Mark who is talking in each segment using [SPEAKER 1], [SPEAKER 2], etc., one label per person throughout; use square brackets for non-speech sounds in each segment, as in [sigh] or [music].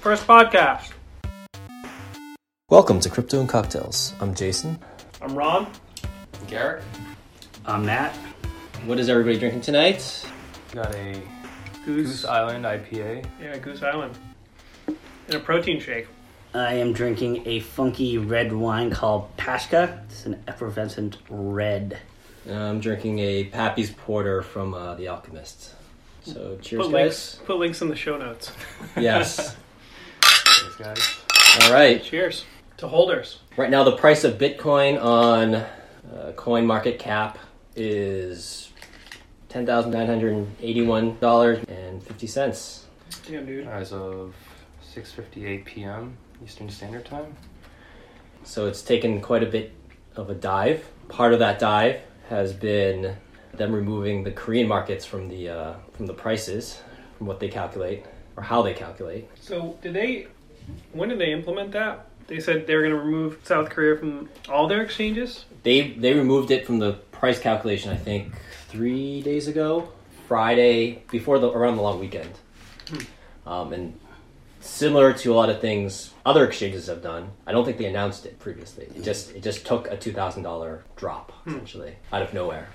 [SPEAKER 1] First podcast.
[SPEAKER 2] Welcome to Crypto and Cocktails. I'm Jason.
[SPEAKER 1] I'm Ron.
[SPEAKER 3] Garrick
[SPEAKER 4] I'm Matt.
[SPEAKER 2] What is everybody drinking tonight?
[SPEAKER 3] got a
[SPEAKER 1] Goose.
[SPEAKER 3] Goose Island IPA.
[SPEAKER 1] Yeah, Goose Island. And a protein shake.
[SPEAKER 4] I am drinking a funky red wine called Pashka. It's an effervescent red.
[SPEAKER 2] I'm drinking a Pappy's Porter from uh, The Alchemist. So cheers,
[SPEAKER 1] Put
[SPEAKER 2] guys.
[SPEAKER 1] links, put links in the show notes.
[SPEAKER 2] Yes. [laughs]
[SPEAKER 3] Thanks, guys.
[SPEAKER 2] All right.
[SPEAKER 1] Cheers to holders.
[SPEAKER 2] Right now, the price of Bitcoin on uh, Coin Market Cap is ten thousand nine hundred eighty-one dollars and fifty cents.
[SPEAKER 1] Damn, dude.
[SPEAKER 3] As of 6:58 p.m. Eastern Standard Time.
[SPEAKER 2] So it's taken quite a bit of a dive. Part of that dive has been them removing the Korean markets from the uh, from the prices, from what they calculate or how they calculate.
[SPEAKER 1] So, did they? When did they implement that? They said they were going to remove South Korea from all their exchanges.
[SPEAKER 2] They they removed it from the price calculation. I think three days ago, Friday before the around the long weekend, um, and similar to a lot of things other exchanges have done. I don't think they announced it previously. It just it just took a two thousand dollar drop essentially out of nowhere.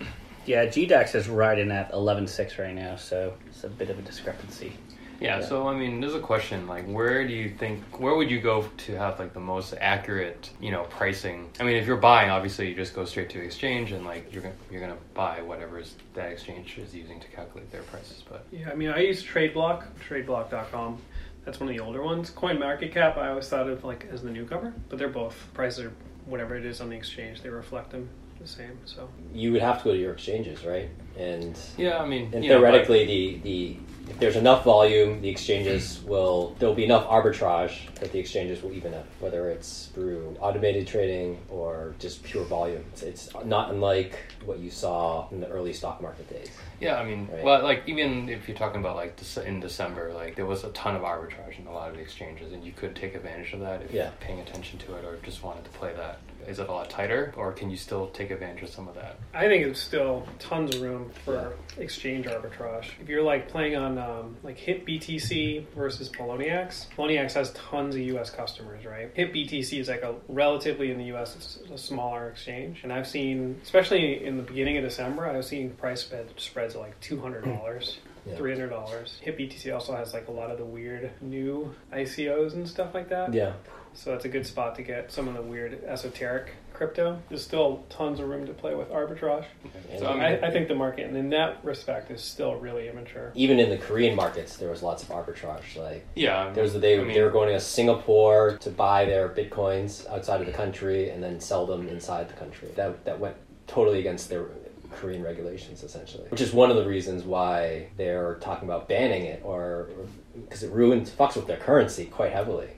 [SPEAKER 4] Yeah, GDAX is riding at 11.6 right now, so it's a bit of a discrepancy.
[SPEAKER 3] Yeah, So I mean, there's a question like, where do you think? Where would you go to have like the most accurate, you know, pricing? I mean, if you're buying, obviously you just go straight to exchange and like you're gonna you're gonna buy whatever that exchange is using to calculate their prices. But
[SPEAKER 1] Yeah, I mean, I use TradeBlock, TradeBlock.com. That's one of the older ones. Coin Market Cap, I always thought of like as the newcomer, but they're both prices are whatever it is on the exchange. They reflect them the same. So
[SPEAKER 2] You would have to go to your exchanges, right? And
[SPEAKER 3] yeah, I mean,
[SPEAKER 2] And
[SPEAKER 3] you know, but-
[SPEAKER 2] theoretically, the, the if there's enough volume, the exchanges will there'll be enough arbitrage that the exchanges will even up, whether it's through automated trading or just pure volume. It's, it's not unlike what you saw in the early stock market days.
[SPEAKER 3] Yeah, I mean,
[SPEAKER 2] Right.
[SPEAKER 3] well, like even if you're talking about like in December, like there was a ton of arbitrage in a lot of the exchanges, and you could take advantage of that if
[SPEAKER 2] Yeah.
[SPEAKER 3] you're paying attention to it or just wanted to play that. Is it a lot tighter, or can you still take advantage of some of that?
[SPEAKER 1] I think it's still tons of room for exchange arbitrage. If you're like playing on um, like Hit BTC versus Poloniex, Poloniex has tons of U.S. customers, right? Hit BTC is like a relatively in the U.S. it's a smaller exchange, and I've seen, especially in the beginning of December, I've seen price spread, spreads of like two hundred dollars.
[SPEAKER 2] Yeah.
[SPEAKER 1] Three hundred dollars. Hit BTC also has like a lot of the weird new ICOs and stuff like that.
[SPEAKER 2] Yeah,
[SPEAKER 1] So that's a good spot to get some of the weird esoteric crypto. There's still tons of room to play with arbitrage.
[SPEAKER 2] And
[SPEAKER 3] So, I mean-
[SPEAKER 1] I, I think the market, in that respect, is still really immature.
[SPEAKER 2] even in the Korean markets, there was lots of arbitrage. Like
[SPEAKER 3] Yeah, I mean,
[SPEAKER 2] there was they
[SPEAKER 3] I mean,
[SPEAKER 2] they were going to Singapore to buy their bitcoins outside of the country and then sell them inside the country. That that went totally against their Korean regulations, essentially. Which is one of the reasons why they're talking about banning it, or because it ruins fucks with their currency quite heavily.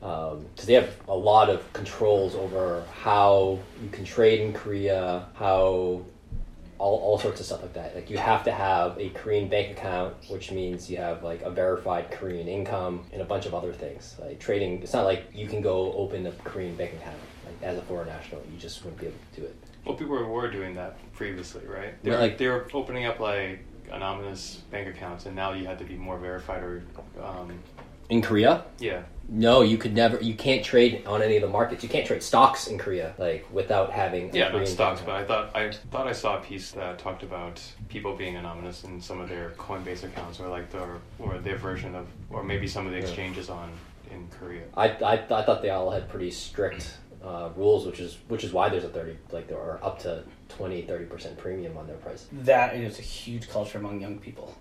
[SPEAKER 2] Because they have a lot of controls over how you can trade in Korea, how all, all sorts of stuff like that. Like you have to have a Korean bank account, which means you have like a verified Korean income and a bunch of other things. Like trading, it's not like you can go open a Korean bank account like as a foreign national. You just wouldn't be able to do it.
[SPEAKER 3] well, people were doing that previously, right? They
[SPEAKER 2] Yeah,
[SPEAKER 3] were,
[SPEAKER 2] like-
[SPEAKER 3] they were opening up like anonymous bank accounts, and now you had to be more verified or, um,
[SPEAKER 2] In Korea,
[SPEAKER 3] yeah.
[SPEAKER 2] No, you could never. You can't trade on any of the markets. You can't trade stocks in Korea like without having a
[SPEAKER 3] Yeah, not stocks,
[SPEAKER 2] bank
[SPEAKER 3] but I thought I thought I saw a piece that talked about people being anonymous in some of their Coinbase accounts, or like their or their version of, or maybe some of the
[SPEAKER 2] Yeah.
[SPEAKER 3] exchanges on in Korea.
[SPEAKER 2] I, I, I thought they all had pretty strict uh, rules, which is which is why there's a thirty like there are up to 20 30 percent premium on their price.
[SPEAKER 4] That is a huge culture among young people.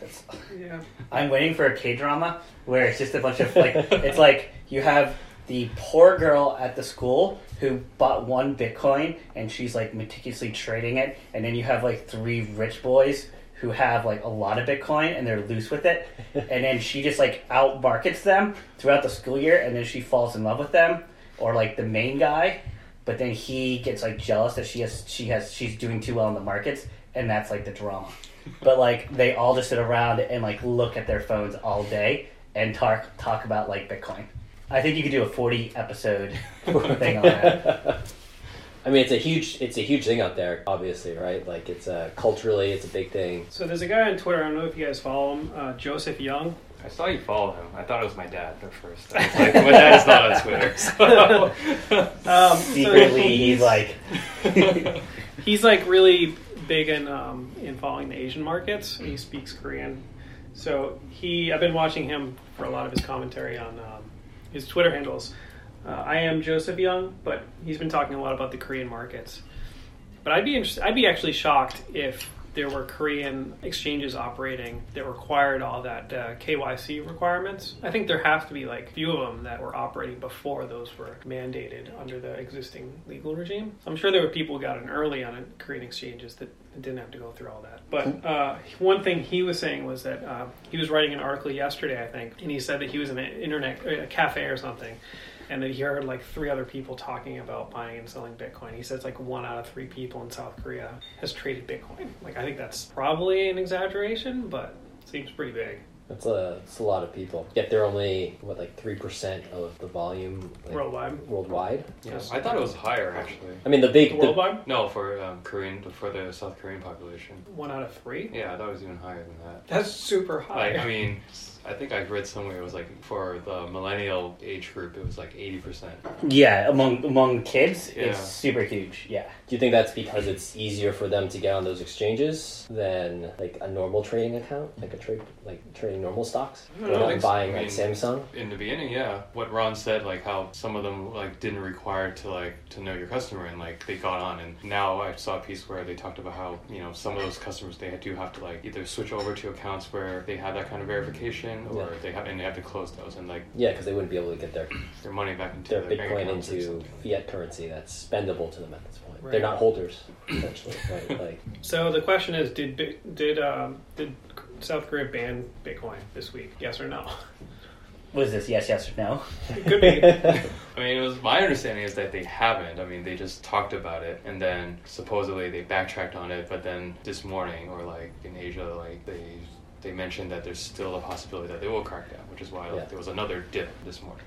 [SPEAKER 4] That's,
[SPEAKER 1] Yeah.
[SPEAKER 4] I'm waiting for a K drama where it's just a bunch of like [laughs] it's like you have the poor girl at the school who bought one Bitcoin and she's like meticulously trading it, and then you have like three rich boys who have like a lot of Bitcoin and they're loose with it, [laughs] and then she just like out markets them throughout the school year, and then she falls in love with them, or like the main guy, but then he gets like jealous that she has she has she's doing too well in the markets, and that's like the drama. But like they all just sit around and like look at their phones all day and talk talk about like Bitcoin. I think you could do a forty episode [laughs] thing on that.
[SPEAKER 2] I mean, it's a huge, it's a huge thing out there. Obviously, right? Like, it's uh, culturally, it's a big thing.
[SPEAKER 1] So there's a guy on Twitter. I don't know if you guys follow him, uh, Joseph Young.
[SPEAKER 3] I saw you follow him. I thought it was my dad at first. I was like, [laughs] my dad's not on Twitter. So. [laughs]
[SPEAKER 1] Um, so
[SPEAKER 4] Secretly, he's like,
[SPEAKER 1] he's like really big in um, in following the Asian markets. He speaks Korean, so he I've been watching him for a lot of his commentary on um, his Twitter handles. Uh, I am Joseph Young, but he's been talking a lot about the Korean markets. But I'd be I'd be actually shocked if there were Korean exchanges operating that required all that uh, KYC requirements. I think there have to be like a few of them that were operating before those were mandated under the existing legal regime. I'm sure there were people who got in early on Korean exchanges that didn't have to go through all that. But uh, one thing he was saying was that uh, he was writing an article yesterday, I think, and he said that he was in an internet a cafe or something and then he heard like three other people talking about buying and selling Bitcoin. He says like one out of three people in South Korea has traded Bitcoin. Like I think that's probably an exaggeration, but it seems pretty big.
[SPEAKER 2] That's a, that's a lot of people. Yet they're only, what, like 3% of the volume like,
[SPEAKER 1] Worldwide.
[SPEAKER 2] worldwide?
[SPEAKER 3] Yeah, I thought it was higher actually.
[SPEAKER 2] I mean, the big.
[SPEAKER 1] The
[SPEAKER 2] the-
[SPEAKER 1] worldwide?
[SPEAKER 3] No, for um, Korean, for the South Korean population.
[SPEAKER 1] One out of three?
[SPEAKER 3] Yeah, I thought it was even higher than that.
[SPEAKER 1] That's super high.
[SPEAKER 3] Like, I mean, [laughs] I think I read somewhere it was like for the millennial age group, it was like eighty percent.
[SPEAKER 4] yeah, among among kids,
[SPEAKER 3] Yeah.
[SPEAKER 4] it's super huge. Yeah.
[SPEAKER 2] do you think that's because it's easier for them to get on those exchanges than like a normal trading account, like a trade, like trading normal stocks,
[SPEAKER 3] I
[SPEAKER 2] or
[SPEAKER 3] don't
[SPEAKER 2] not
[SPEAKER 3] think so.
[SPEAKER 2] buying
[SPEAKER 3] I
[SPEAKER 2] like
[SPEAKER 3] mean-
[SPEAKER 2] Samsung?
[SPEAKER 3] In the beginning, yeah, what Ron said, like how some of them like didn't require to like to know your customer, and like they got on. And now I saw a piece where they talked about how you know some of those customers they do have to like either switch over to accounts where they have that kind of verification, or
[SPEAKER 2] Yeah.
[SPEAKER 3] they have and they have to close those and like
[SPEAKER 2] Yeah, because they wouldn't be able to get their
[SPEAKER 3] their money back into
[SPEAKER 2] their
[SPEAKER 3] their
[SPEAKER 2] Bitcoin
[SPEAKER 3] accounts
[SPEAKER 2] into fiat currency that's spendable to them at this point.
[SPEAKER 1] Right.
[SPEAKER 2] They're not holders, essentially. right? [laughs] Like,
[SPEAKER 1] so the question is, did did um, did South Korea ban Bitcoin this week? Yes or no?
[SPEAKER 4] What is this? Yes, yes, or no?
[SPEAKER 1] It could be. [laughs] [laughs]
[SPEAKER 3] I mean, it was my understanding is that they haven't. I mean, they just talked about it, and then supposedly they backtracked on it. But then this morning, or like in Asia, like they they mentioned that there's still a possibility that they will crack down, which is why like,
[SPEAKER 2] Yeah.
[SPEAKER 3] there was another dip this morning.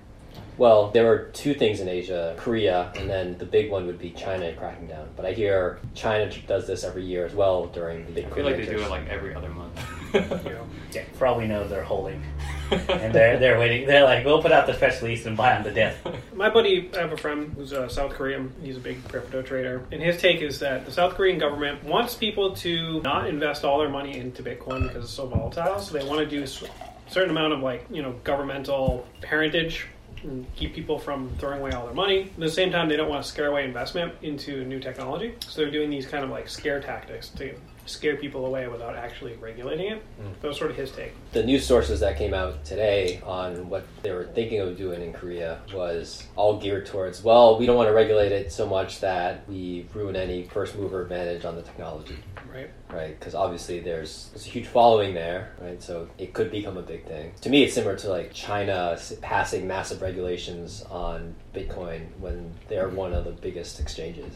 [SPEAKER 2] well, there were two things in Asia: Korea, and then the big one would be China cracking down. But I hear China does this every year as well during the big.
[SPEAKER 3] I feel like they do it like every other month.
[SPEAKER 1] You [laughs] know.
[SPEAKER 4] Yeah. For all we know, they're holding, [laughs] and they're they're waiting. They're like, we'll put out the press release and buy them the dip.
[SPEAKER 1] My buddy, I have a friend who's a South Korean. He's a big crypto trader, and his take is that the South Korean government wants people to not invest all their money into Bitcoin because it's so volatile. So they want to do a certain amount of like you know governmental parentage and keep people from throwing away all their money. At the same time, they don't want to scare away investment into new technology. So they're doing these kind of like scare tactics to scare people away without actually regulating it. Hmm. That was sort of his take.
[SPEAKER 2] the news sources that came out today on what they were thinking of doing in Korea was all geared towards, well, we don't want to regulate it so much that we ruin any first mover advantage on the technology,
[SPEAKER 1] Right.
[SPEAKER 2] right? Because obviously there's, there's a huge following there, right? So it could become a big thing. To me, it's similar to like China passing massive regulations on Bitcoin when they're one of the biggest exchanges,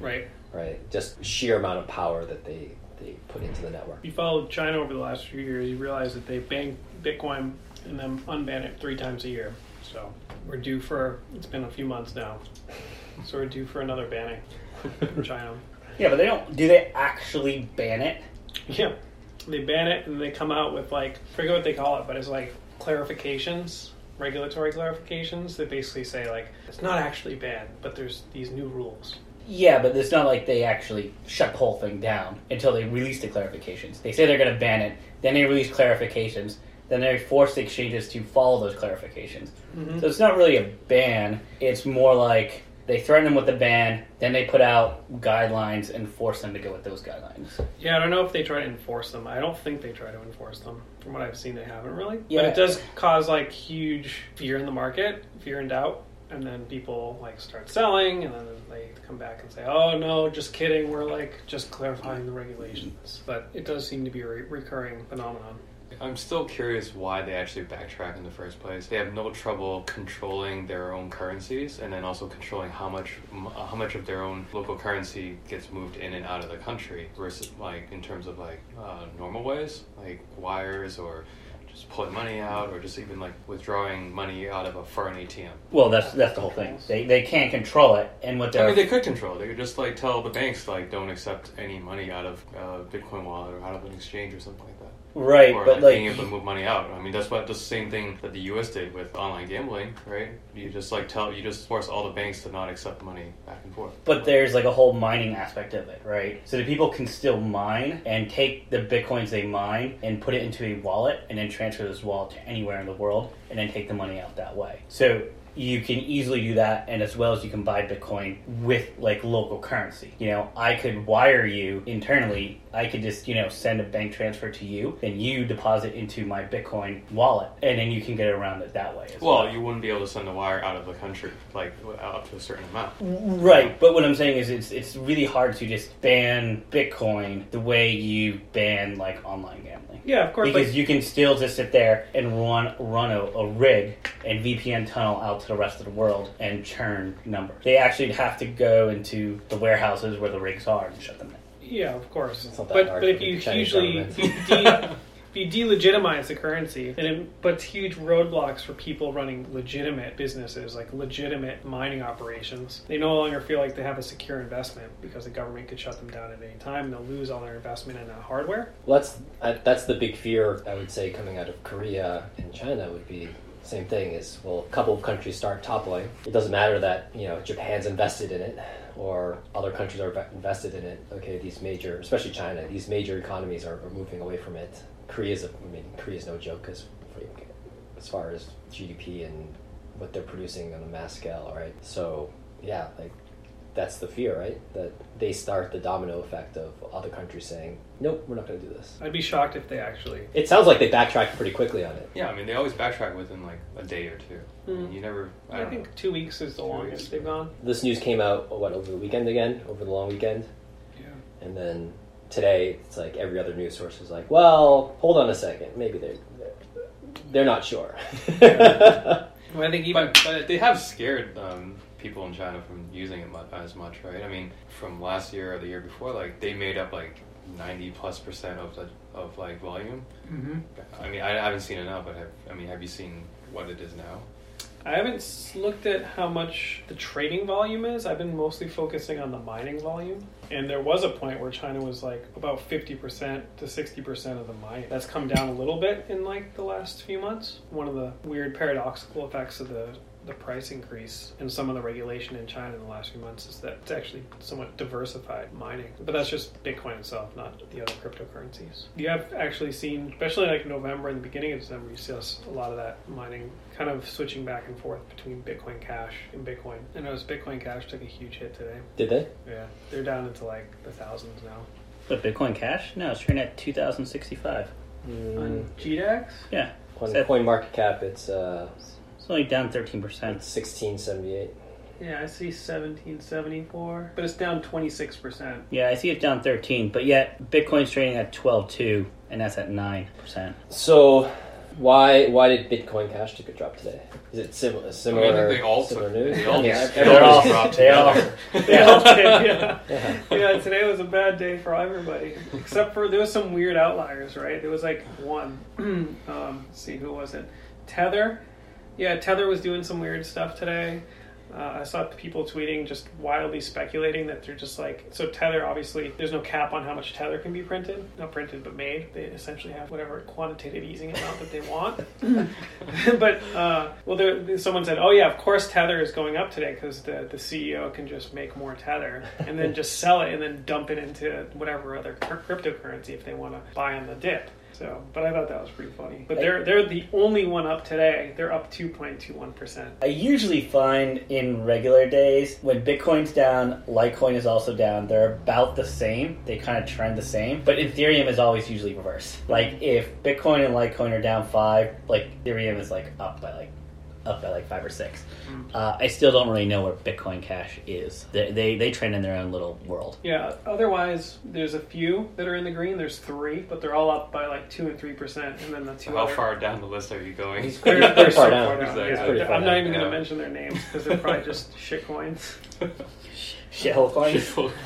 [SPEAKER 1] Right.
[SPEAKER 2] right? Just sheer amount of power that they, they put into the network.
[SPEAKER 1] If you followed China over the last few years, you realize that they ban Bitcoin and then unban it three times a year. So we're due for, it's been a few months now. So we're due for another banning in China. [laughs]
[SPEAKER 4] Yeah, but they don't. Do they actually ban it?
[SPEAKER 1] Yeah. They ban it and they come out with like, I forget what they call it, but it's like clarifications, regulatory clarifications that basically say like, it's not actually banned, but there's these new rules.
[SPEAKER 4] Yeah, but it's not like they actually shut the whole thing down until they release the clarifications. They say they're going to ban it, then they release clarifications, then they force the exchanges to follow those clarifications.
[SPEAKER 1] Mhm.
[SPEAKER 4] So it's not really a ban. It's more like they threaten them with a ban, then they put out guidelines and force them to go with those guidelines.
[SPEAKER 1] Yeah, I don't know if they try to enforce them. I don't think they try to enforce them. From what I've seen, they haven't really.
[SPEAKER 4] Yeah.
[SPEAKER 1] But it does cause like huge fear in the market, fear and doubt, and then people like start selling, and then they come back and say, "Oh no, just kidding. We're like just clarifying the regulations." But it does seem to be a re- recurring phenomenon.
[SPEAKER 3] I'm still curious why they actually backtrack in the first place. They have no trouble controlling their own currencies, and then also controlling how much uh, how much of their own local currency gets moved in and out of the country, versus like in terms of like uh, normal ways, like wires or just pulling money out, or just even like withdrawing money out of a foreign ATM.
[SPEAKER 4] Well, that's that's the whole thing. They, they can't control it, and what they're
[SPEAKER 3] mean, they could control it. They could just like tell the banks like don't accept any money out of uh, Bitcoin wallet or out of an exchange or something like that.
[SPEAKER 4] Right,
[SPEAKER 3] or
[SPEAKER 4] but
[SPEAKER 3] like,
[SPEAKER 4] like
[SPEAKER 3] being able to move money out. I mean, that's what the same thing that the U.S. did with online gambling, right? You just like tell you just force all the banks to not accept money back and forth.
[SPEAKER 4] But there's like a whole mining aspect of it, right? So the people can still mine and take the bitcoins they mine and put it into a wallet and then transfer this wallet to anywhere in the world and then take the money out that way. So you can easily do that and as well as you can buy bitcoin with like local currency you know i could wire you internally i could just you know send a bank transfer to you and you deposit into my bitcoin wallet and then you can get around it that way as well,
[SPEAKER 3] Well, you wouldn't be able to send a wire out of the country like up to a certain amount.
[SPEAKER 4] Right, but what I'm saying is it's it's really hard to just ban Bitcoin the way you ban like online gambling.
[SPEAKER 1] Yeah, of course.
[SPEAKER 4] Because
[SPEAKER 1] Like,
[SPEAKER 4] you can still just sit there and run run a, a rig and VPN tunnel out to the rest of the world and churn numbers. They actually have to go into the warehouses where the rigs are and shut them down.
[SPEAKER 1] yeah, of course.
[SPEAKER 2] It's not that
[SPEAKER 1] But
[SPEAKER 2] hard
[SPEAKER 1] but if
[SPEAKER 2] for
[SPEAKER 1] you usually if you, [laughs] de- if you delegitimize the currency, then it puts huge roadblocks for people running legitimate businesses, like legitimate mining operations. They no longer feel like they have a secure investment because the government could shut them down at any time. and They'll lose all their investment in that hardware.
[SPEAKER 2] Well, that's that's the big fear I would say coming out of Korea and China would be same thing. Is well, a couple of countries start toppling. It doesn't matter that you know Japan's invested in it or other countries are invested in it. Okay, these major, especially China, these major economies are, are moving away from it. Korea's, a, I mean, Korea's no joke because as far as GDP and what they're producing on a mass scale, right? So yeah, like that's the fear, right? That they start the domino effect of other countries saying, "Nope, we're not going to do this."
[SPEAKER 1] I'd be shocked if they actually.
[SPEAKER 2] It sounds like they backtracked pretty quickly on it.
[SPEAKER 3] Yeah, I mean they always backtrack within like a day or two. I mean,
[SPEAKER 1] Hmm.
[SPEAKER 3] you never. I,
[SPEAKER 1] I,
[SPEAKER 3] don't
[SPEAKER 1] think two weeks is the
[SPEAKER 3] Two
[SPEAKER 1] longest
[SPEAKER 3] weeks.
[SPEAKER 1] they've gone.
[SPEAKER 2] This news came out what over the weekend again, over the long weekend,
[SPEAKER 1] Yeah.
[SPEAKER 2] and then today it's like every other news source is like, "Well, hold on a second, maybe they're they're, they're not sure." [laughs]
[SPEAKER 1] Well, I think even
[SPEAKER 3] But, but they have scared um, people in China from using it as much, right? I mean, from last year or the year before, like they made up like ninety plus percent of the of like volume.
[SPEAKER 1] Mhm.
[SPEAKER 3] I mean, I haven't seen it now, but have, I mean, have you seen what it is now?
[SPEAKER 1] I haven't looked at how much the trading volume is. I've been mostly focusing on the mining volume. And there was a point where China was like about 50% to 60% of the mining. That's come down a little bit in like the last few months. One of the weird paradoxical effects of the the price increase and some of the regulation in China in the last few months is that it's actually somewhat diversified mining. But that's just Bitcoin itself, not the other cryptocurrencies. You have actually seen, especially like November and the beginning of December, you see us a lot of that mining kind of switching back and forth between Bitcoin Cash and Bitcoin. I noticed Bitcoin Cash took a huge hit today.
[SPEAKER 2] Did they?
[SPEAKER 1] Yeah, they're down into like the thousands now.
[SPEAKER 4] But Bitcoin Cash? No, it's trading at 2065.
[SPEAKER 1] On GDAX?
[SPEAKER 4] Yeah.
[SPEAKER 2] On
[SPEAKER 4] Set-
[SPEAKER 2] Coin Market Cap, it's uh,
[SPEAKER 4] It's only down 13%.
[SPEAKER 2] it's sixteen seventy eight.
[SPEAKER 1] Yeah, I see 1774, but it's down 26%.
[SPEAKER 4] Yeah, I see it down 13, but yet Bitcoin's trading at 12.2 and that's at 9%.
[SPEAKER 2] So, why why did Bitcoin Cash take a drop today? Is it sim- similar?
[SPEAKER 3] I think they all
[SPEAKER 2] similar
[SPEAKER 3] took-
[SPEAKER 2] news.
[SPEAKER 3] they all [laughs]
[SPEAKER 2] Yeah,
[SPEAKER 4] They're all- [laughs]
[SPEAKER 3] dropped
[SPEAKER 4] they all-
[SPEAKER 3] together. [laughs]
[SPEAKER 1] They all did, yeah.
[SPEAKER 2] Yeah.
[SPEAKER 1] yeah, today was a bad day for everybody, except for there was some weird outliers, right? There was like one. [clears throat] um, let's see, who was it? Tether. Yeah, Tether was doing some weird stuff today. Uh, I saw people tweeting just wildly speculating that they're just like so Tether. Obviously, there's no cap on how much Tether can be printed, not printed but made. They essentially have whatever quantitative easing amount that they want. [laughs] [laughs] but uh, well, there, someone said, "Oh yeah, of course Tether is going up today because the the CEO can just make more Tether and then [laughs] just sell it and then dump it into whatever other cr- cryptocurrency if they want to buy on the dip." So, but I thought that was pretty funny. But they're they're the only one up today. They're up two point two one percent.
[SPEAKER 4] I usually find in regular days when Bitcoin's down, Litecoin is also down. They're about the same. They kind of trend the same. But Ethereum is always usually reversed. Like if Bitcoin and Litecoin are down five, like Ethereum is like up by like up by like five or six. Uh, I still don't really know where Bitcoin Cash is. They, they they trend in their own little world.
[SPEAKER 1] Yeah. Otherwise, there's a few that are in the green. There's three, but they're all up by like two and three percent, and then the two.
[SPEAKER 3] How
[SPEAKER 1] other-
[SPEAKER 3] far down the list are you going?
[SPEAKER 2] He's
[SPEAKER 1] They're,
[SPEAKER 2] pretty, pretty [laughs]
[SPEAKER 1] so
[SPEAKER 2] far
[SPEAKER 1] far
[SPEAKER 2] down.
[SPEAKER 1] down.
[SPEAKER 3] Exactly.
[SPEAKER 1] Yeah,
[SPEAKER 2] Pretty far
[SPEAKER 1] I'm not
[SPEAKER 2] down,
[SPEAKER 1] even going
[SPEAKER 3] yeah.
[SPEAKER 1] to mention their names because they're probably just [laughs] shit coins.
[SPEAKER 4] Shithole coins. [laughs]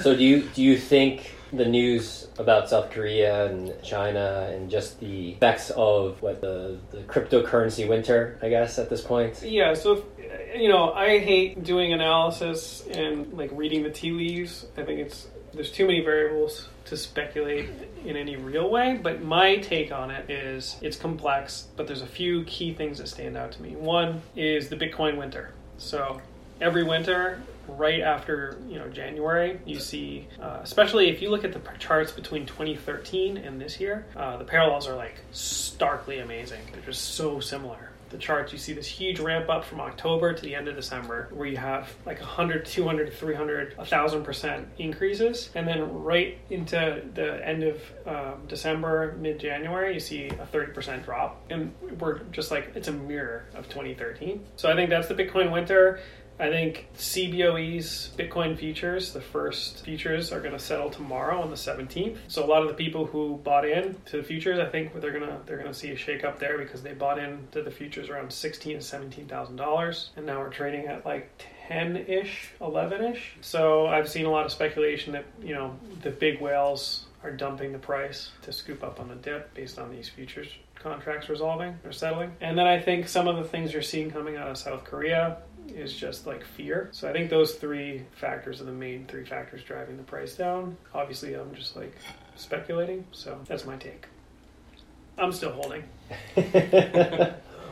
[SPEAKER 2] So do you do you think the news about South Korea and China and just the effects of what the the cryptocurrency winter, I guess, at this point?
[SPEAKER 1] Yeah, so if, you know, I hate doing analysis and like reading the tea leaves. I think it's There's too many variables to speculate in any real way, but my take on it is it's complex, but there's a few key things that stand out to me. One is the Bitcoin winter. So every winter, right after you know January, you see, uh, especially if you look at the charts between 2013 and this year, uh, the parallels are like starkly amazing. They're just so similar. The charts, you see this huge ramp up from October to the end of December, where you have like 100, 200, 300, 1,000% increases. And then right into the end of um, December, mid January, you see a 30% drop. And we're just like, it's a mirror of 2013. So I think that's the Bitcoin winter. I think CBOE's Bitcoin futures, the first futures, are going to settle tomorrow on the 17th. So a lot of the people who bought in to the futures, I think they're going to they're to see a shake up there because they bought in to the futures around sixteen to seventeen thousand dollars, and now we're trading at like 10-ish, 11-ish. So I've seen a lot of speculation that you know the big whales are dumping the price to scoop up on the dip based on these futures contracts resolving or settling. And then I think some of the things you're seeing coming out of South Korea is just like fear. So I think those three factors are the main three factors driving the price down. Obviously, I'm just like speculating. So that's my take. I'm still holding. [laughs]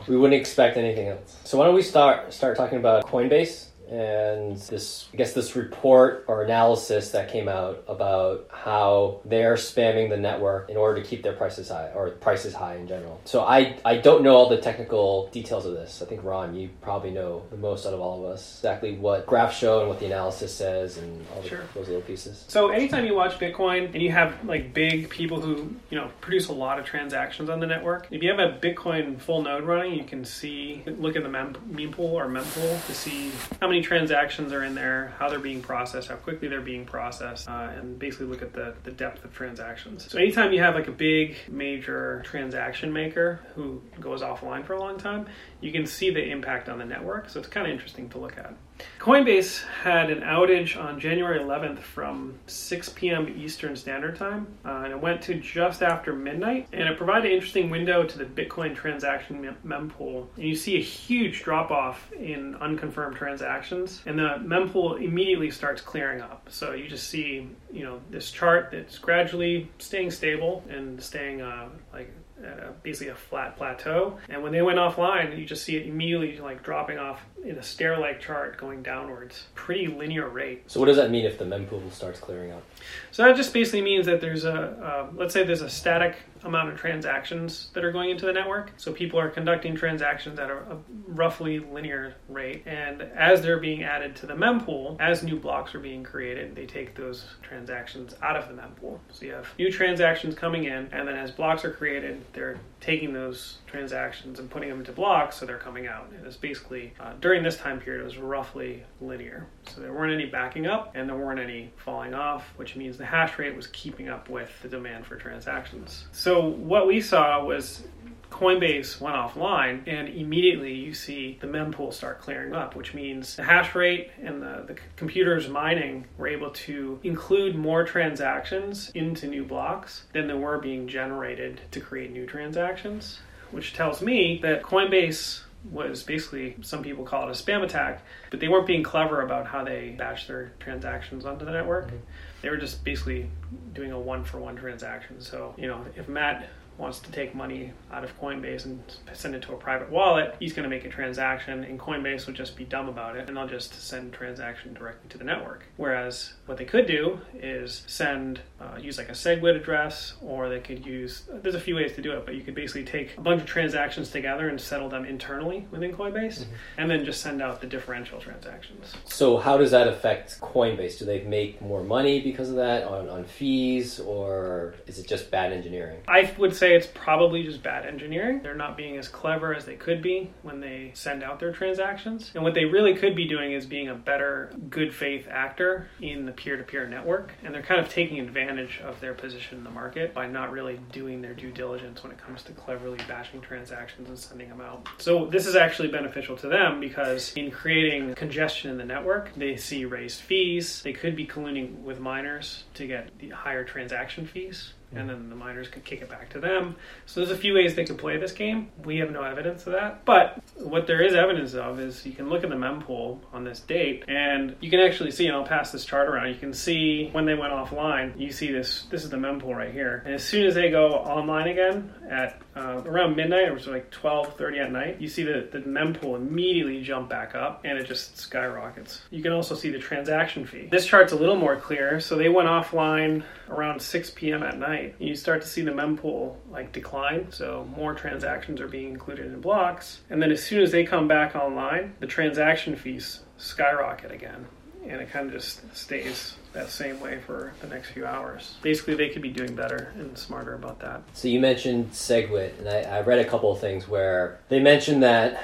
[SPEAKER 2] we wouldn't expect anything else. So why don't we start start talking about Coinbase? And this I guess this report or analysis that came out about how they're spamming the network in order to keep their prices high or prices high in general. So I I don't know all the technical details of this. I think Ron, you probably know the most out of all of us exactly what graphs show and what the analysis says and all the,
[SPEAKER 1] Sure.
[SPEAKER 2] those little pieces.
[SPEAKER 1] So anytime you watch Bitcoin and you have like big people who you know produce a lot of transactions on the network, if you have a Bitcoin full node running, you can see look at the mem, mempool or mempool to see how many transactions are in there, how they're being processed, how quickly they're being processed, uh, and basically look at the the depth of transactions. So anytime you have like a big major transaction maker who goes offline for a long time, you can see the impact on the network. So it's kind of interesting to look at. Coinbase had an outage on January 11th from 6 p.m. Eastern Standard Time, uh, and it went to just after midnight. And it provided an interesting window to the Bitcoin transaction mem- mempool. And you see a huge drop off in unconfirmed transactions, and the mempool immediately starts clearing up. So you just see, you know, this chart that's gradually staying stable and staying uh, like at a, basically a flat plateau. And when they went offline, you just see it immediately like dropping off in a stair-like chart going downwards, pretty linear rate.
[SPEAKER 2] So what does that mean if the mempool starts clearing up?
[SPEAKER 1] So that just basically means that there's a, uh, let's say there's a static amount of transactions that are going into the network. So people are conducting transactions at a, a roughly linear rate. And as they're being added to the mempool, as new blocks are being created, they take those transactions out of the mempool. So you have new transactions coming in, and then as blocks are created, they're taking those transactions and putting them into blocks, so they're coming out. And it's basically, uh, during this time period, it was roughly linear. So there weren't any backing up and there weren't any falling off, which means the hash rate was keeping up with the demand for transactions. So what we saw was Coinbase went offline, and immediately you see the mempool start clearing up, which means the hash rate and the, the computers mining were able to include more transactions into new blocks than there were being generated to create new transactions, which tells me that Coinbase was basically some people call it a spam attack, but they weren't being clever about how they batch their transactions onto the network. Mm-hmm. They were just basically doing a one for one transaction. So, you know, if Matt wants to take money out of Coinbase and send it to a private wallet, he's going to make a transaction, and Coinbase would just be dumb about it, and they'll just send transaction directly to the network. Whereas what they could do is send, uh, use like a SegWit address, or they could use. There's a few ways to do it, but you could basically take a bunch of transactions together and settle them internally within Coinbase, and then just send out the differential transactions.
[SPEAKER 2] So how does that affect Coinbase? Do they make more money because of that on, on fees, or is it just bad engineering?
[SPEAKER 1] I would say it's probably just bad engineering. They're not being as clever as they could be when they send out their transactions. And what they really could be doing is being a better good faith actor in the peer to peer network. And they're kind of taking advantage of their position in the market by not really doing their due diligence when it comes to cleverly batching transactions and sending them out. So this is actually beneficial to them because in creating congestion in the network, they see raised fees. They could be colluding with miners to get the higher transaction fees and then the miners could kick it back to them. So there's a few ways they could play this game. We have no evidence of that, but what there is evidence of is you can look at the mempool on this date, and you can actually see. And I'll pass this chart around. You can see when they went offline. You see this. This is the mempool right here, and as soon as they go online again at uh, around midnight, it was like 12:30 at night. You see the the mempool immediately jump back up, and it just skyrockets. You can also see the transaction fee. This chart's a little more clear. So they went offline around 6 p.m. at night. You start to see the mempool like decline. So more transactions are being included in blocks, and then as soon as they come back online, the transaction fees skyrocket again, and it kind of just stays that same way for the next few hours. Basically, they could be doing better and smarter about that.
[SPEAKER 2] So you mentioned SegWit, and I, I read a couple of things where they mentioned that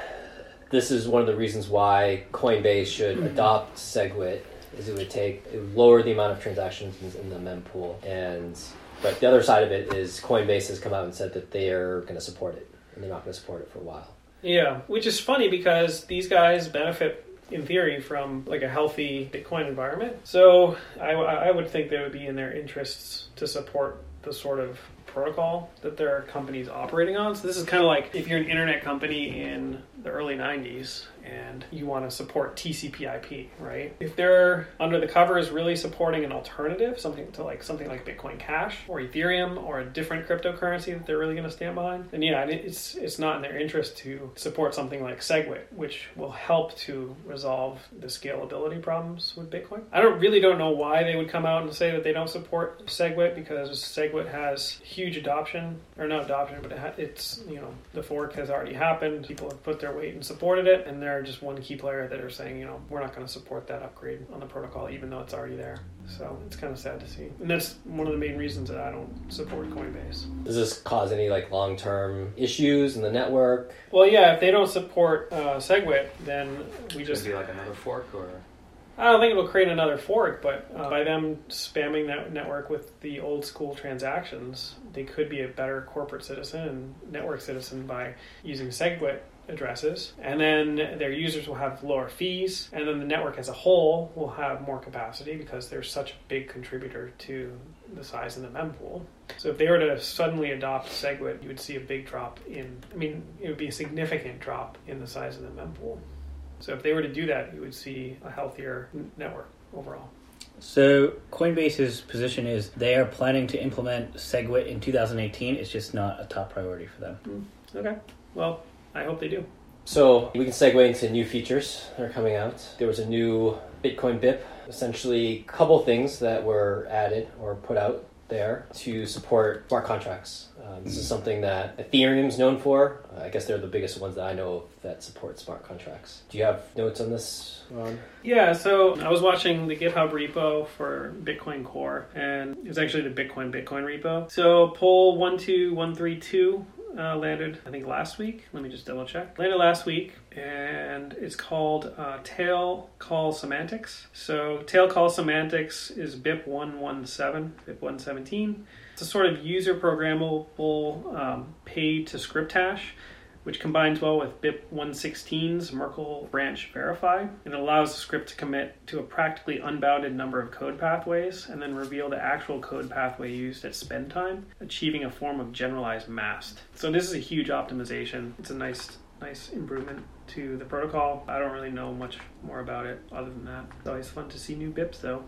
[SPEAKER 2] this is one of the reasons why Coinbase should mm-hmm. adopt SegWit is it would take it would lower the amount of transactions in, in the mempool, and but the other side of it is Coinbase has come out and said that they are going to support it, and they're not going to support it for a while.
[SPEAKER 1] Yeah, which is funny because these guys benefit in theory from like a healthy Bitcoin environment. So I, I would think they would be in their interests to support the sort of protocol that their company's operating on. So this is kind of like if you're an internet company in the early 90s and you want to support TCP/IP, right? If they're under the covers really supporting an alternative, something to like something like Bitcoin Cash or Ethereum or a different cryptocurrency that they're really going to stand behind, then yeah, it's it's not in their interest to support something like SegWit, which will help to resolve the scalability problems with Bitcoin. I don't really don't know why they would come out and say that they don't support SegWit because SegWit has huge adoption or not adoption, but it ha- it's you know the fork has already happened. People have put their weight and supported it, and they're just one key player that are saying you know we're not going to support that upgrade on the protocol even though it's already there. So it's kind of sad to see, and that's one of the main reasons that I don't support Coinbase.
[SPEAKER 2] Does this cause any like long term issues in the network?
[SPEAKER 1] Well, yeah, if they don't support uh, SegWit, then we
[SPEAKER 3] Just
[SPEAKER 1] just
[SPEAKER 3] be like another fork or
[SPEAKER 1] I don't think it'll create another fork, but uh, by them spamming that network with the old school transactions, they could be a better corporate citizen and network citizen by using SegWit addresses. And then their users will have lower fees, and then the network as a whole will have more capacity because they're such a big contributor to the size of the mempool. So if they were to suddenly adopt SegWit, you would see a big drop in, I mean, it would be a significant drop in the size of the mempool. So if they were to do that, you would see a healthier network overall.
[SPEAKER 4] So Coinbase's position is they are planning to implement SegWit in 2018. It's just not a top priority for them. Hmm.
[SPEAKER 1] Okay. Well, I hope they do.
[SPEAKER 2] So we can segue into new features that are coming out. There was a new Bitcoin BIP, essentially a couple things that were added or put out there to support smart contracts. Um, this is something that Ethereum's known for. Uh, I guess they're the biggest ones that I know of that support smart contracts. Do you have notes on this, Ron?
[SPEAKER 1] Yeah, so I was watching the GitHub repo for Bitcoin Core, and it was actually the Bitcoin Bitcoin repo. So poll 12132 uh, landed, I think, last week. Let me just double check. Landed last week, and it's called uh, Tail Call Semantics. So Tail Call Semantics is BIP 117, BIP 117. It's a sort of user programmable um, pay to script hash which combines well with BIP 116's Merkle branch verify. and It allows the script to commit to a practically unbounded number of code pathways and then reveal the actual code pathway used at spend time, achieving a form of generalized MAST. So this is a huge optimization. It's a nice nice improvement to the protocol. I don't really know much more about it other than that. It's always fun to see new BIPs though.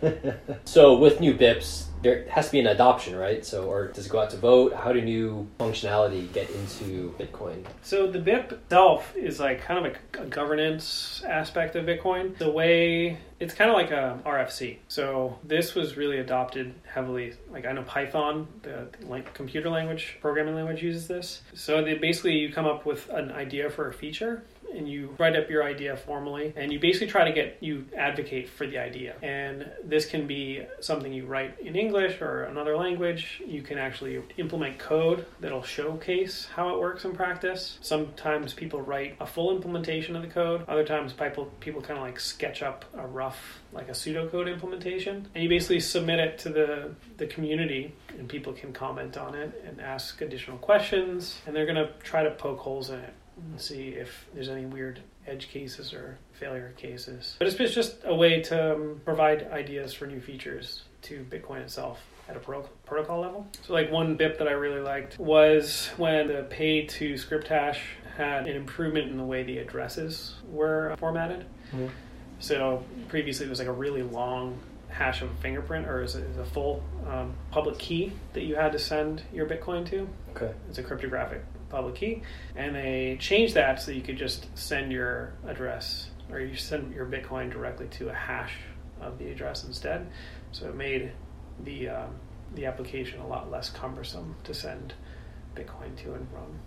[SPEAKER 1] [laughs]
[SPEAKER 2] So with new BIPs, there has to be an adoption, right? So, or does it go out to vote? How do new functionality get into Bitcoin?
[SPEAKER 1] So the BIP itself is like kind of a, a governance aspect of Bitcoin. The way it's kind of like um, a RFC. So this was really adopted heavily. Like I know Python, the like computer language, programming language uses this. So they basically you come up with an idea for a feature and you write up your idea formally and you basically try to get you advocate for the idea. And this can be something you write in english or another language. You can actually implement code that'll showcase how it works in practice. Sometimes people write a full implementation of the code. Other times people people kind of like sketch up a rough like a pseudocode implementation. And you basically submit it to the the community and people can comment on it and ask additional questions and they're going to try to poke holes in it and see if there's any weird edge cases or failure cases. But it's just a way to um, provide ideas for new features to Bitcoin itself. at a pro- protocol level. So, like one BIP that I really liked was when the pay to script hash had an improvement in the way the addresses were formatted.
[SPEAKER 2] Mhm.
[SPEAKER 1] So previously it was like a really long hash of a fingerprint, or is it is a full um, public key that you had to send your Bitcoin to.
[SPEAKER 2] Okay.
[SPEAKER 1] It's a cryptographic public key, and they changed that so you could just send your address or you send your Bitcoin directly to a hash of the address instead. So it made the um, the application a lot less cumbersome to send Bitcoin to and from.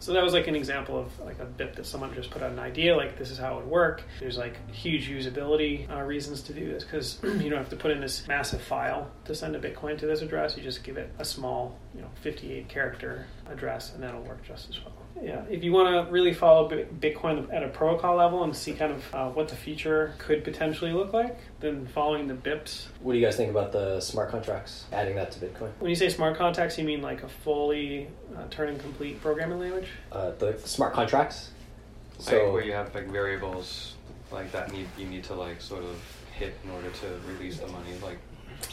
[SPEAKER 1] So that was like an example of like a BIP that someone just put out an idea, like this is how it would work. There's like huge usability uh, reasons to do this because [clears throat] you don't have to put in this massive file to send a Bitcoin to this address. You just give it a small, you know, 58 character address, and that'll work just as well. Yeah, if you want to really follow Bitcoin at a protocol level and see kind of uh, what the future could potentially look like, then following the BIPs.
[SPEAKER 2] What do you guys think about the smart contracts? Adding that to Bitcoin?
[SPEAKER 1] When you say smart contracts, you mean like a fully uh, and complete programming language?
[SPEAKER 2] Uh, the smart contracts.
[SPEAKER 3] like where you have like variables like that need you need to like sort of hit in order to release the money. Like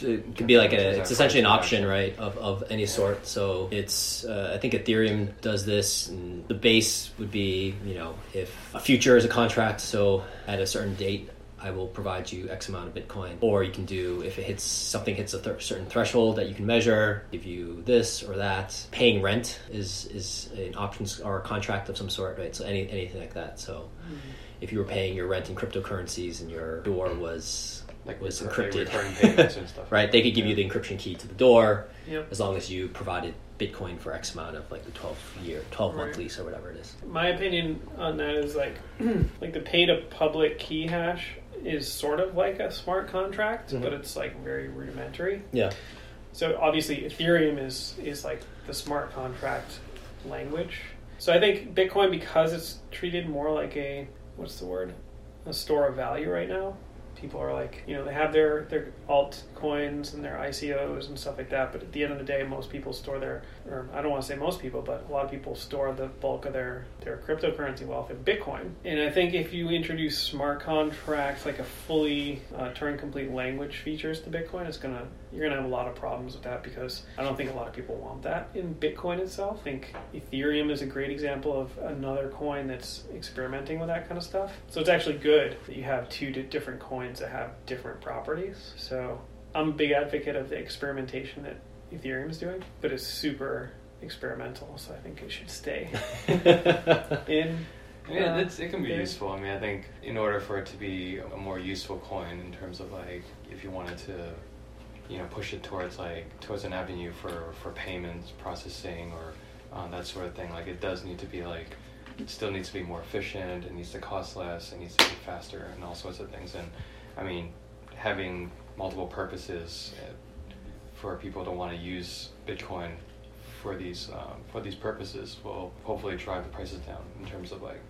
[SPEAKER 2] it could be like a it's essentially an option right of, of any sort. So it's uh, i think ethereum does this and the base would be you know if a future is a contract so at a certain date i will provide you x amount of bitcoin. Or you can do if it hits something hits a th- certain threshold that you can measure give you this or that. Paying rent is is an option or a contract of some sort right? So any anything like that. So if you were paying your rent in cryptocurrencies and your door was
[SPEAKER 3] like
[SPEAKER 2] was encrypted
[SPEAKER 3] payments and stuff. [laughs]
[SPEAKER 2] right? They could give you the encryption key to the door
[SPEAKER 1] Yep.
[SPEAKER 2] as long as you provided Bitcoin for X amount of like the twelve year, twelve month
[SPEAKER 1] Right.
[SPEAKER 2] lease or whatever it is.
[SPEAKER 1] My opinion on that is like, [clears throat] like the pay to public key hash is sort of like a smart contract,
[SPEAKER 2] Mhm.
[SPEAKER 1] but it's like very rudimentary.
[SPEAKER 2] Yeah,
[SPEAKER 1] So obviously, Ethereum is is like the smart contract language. So I think Bitcoin, because it's treated more like a what's the word, a store of value right now. People are like, you know, they have their their altcoins and their ICOs and stuff like that. But at the end of the day, most people store their, or I don't want to say most people, but a lot of people store the bulk of their their cryptocurrency wealth in Bitcoin. And I think if you introduce smart contracts, like a fully uh, Turing complete language features to Bitcoin, it's gonna you're gonna have a lot of problems with that because I don't think a lot of people want that in Bitcoin itself. I think Ethereum is a great example of another coin that's experimenting with that kind of stuff. So it's actually good that you have two different coins that have different properties. So I'm a big advocate of the experimentation that Ethereum is doing, but it's super experimental, so I think it should stay [laughs] in.
[SPEAKER 3] Yeah,
[SPEAKER 1] uh,
[SPEAKER 3] it's, it can be
[SPEAKER 1] there.
[SPEAKER 3] useful. I mean, I think in order for it to be a more useful coin in terms of like if you wanted to, you know, push it towards like towards an avenue for for payments processing or um, that sort of thing, like it does need to be like it still needs to be more efficient. It needs to cost less. It needs to be faster and all sorts of things. And I mean, having multiple purposes uh, for people to want to use Bitcoin for these um, for these purposes will hopefully drive the prices down in terms of like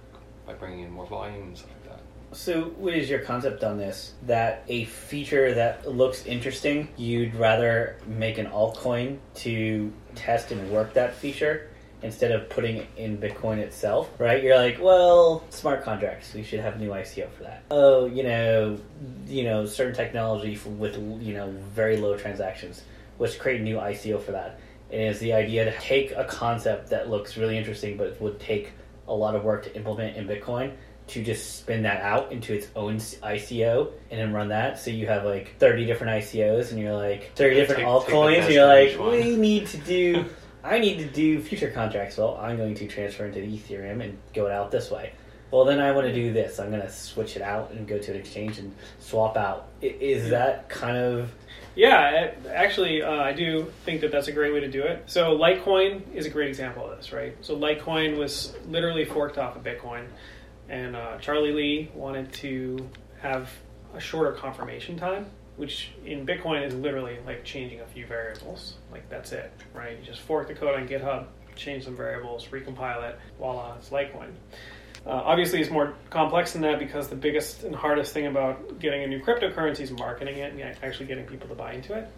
[SPEAKER 3] by bringing in more volume and stuff like that.
[SPEAKER 4] So, what is your concept on this? That a feature that looks interesting, you'd rather make an altcoin to test and work that feature instead of putting it in Bitcoin itself, right? You're like, well, smart contracts. We should have new ICO for that. Oh, you know, you know, certain technology with you know very low transactions. Let's create a new ICO for that. And it's the idea to take a concept that looks really interesting, but it would take a lot of work to implement in Bitcoin to just spin that out into its own ICO and then run that. So you have like 30 different ICOs and you're like 30 different
[SPEAKER 3] take-
[SPEAKER 4] altcoins and you're like, we need to do, [laughs] I need to do future contracts. Well, I'm going to transfer into the Ethereum and go it out this way. Well, then I want to do this. I'm going to switch it out and go to an exchange and swap out. Is that kind of
[SPEAKER 1] Yeah, actually, uh, I do think that that's a great way to do it. So, Litecoin is a great example of this, right? So, Litecoin was literally forked off of Bitcoin, and uh, Charlie Lee wanted to have a shorter confirmation time, which in Bitcoin is literally like changing a few variables. Like, that's it, right? You just fork the code on GitHub, change some variables, recompile it, voila, it's Litecoin. Uh, obviously, it's more complex than that because the biggest and hardest thing about getting a new cryptocurrency is marketing it and actually getting people to buy into it.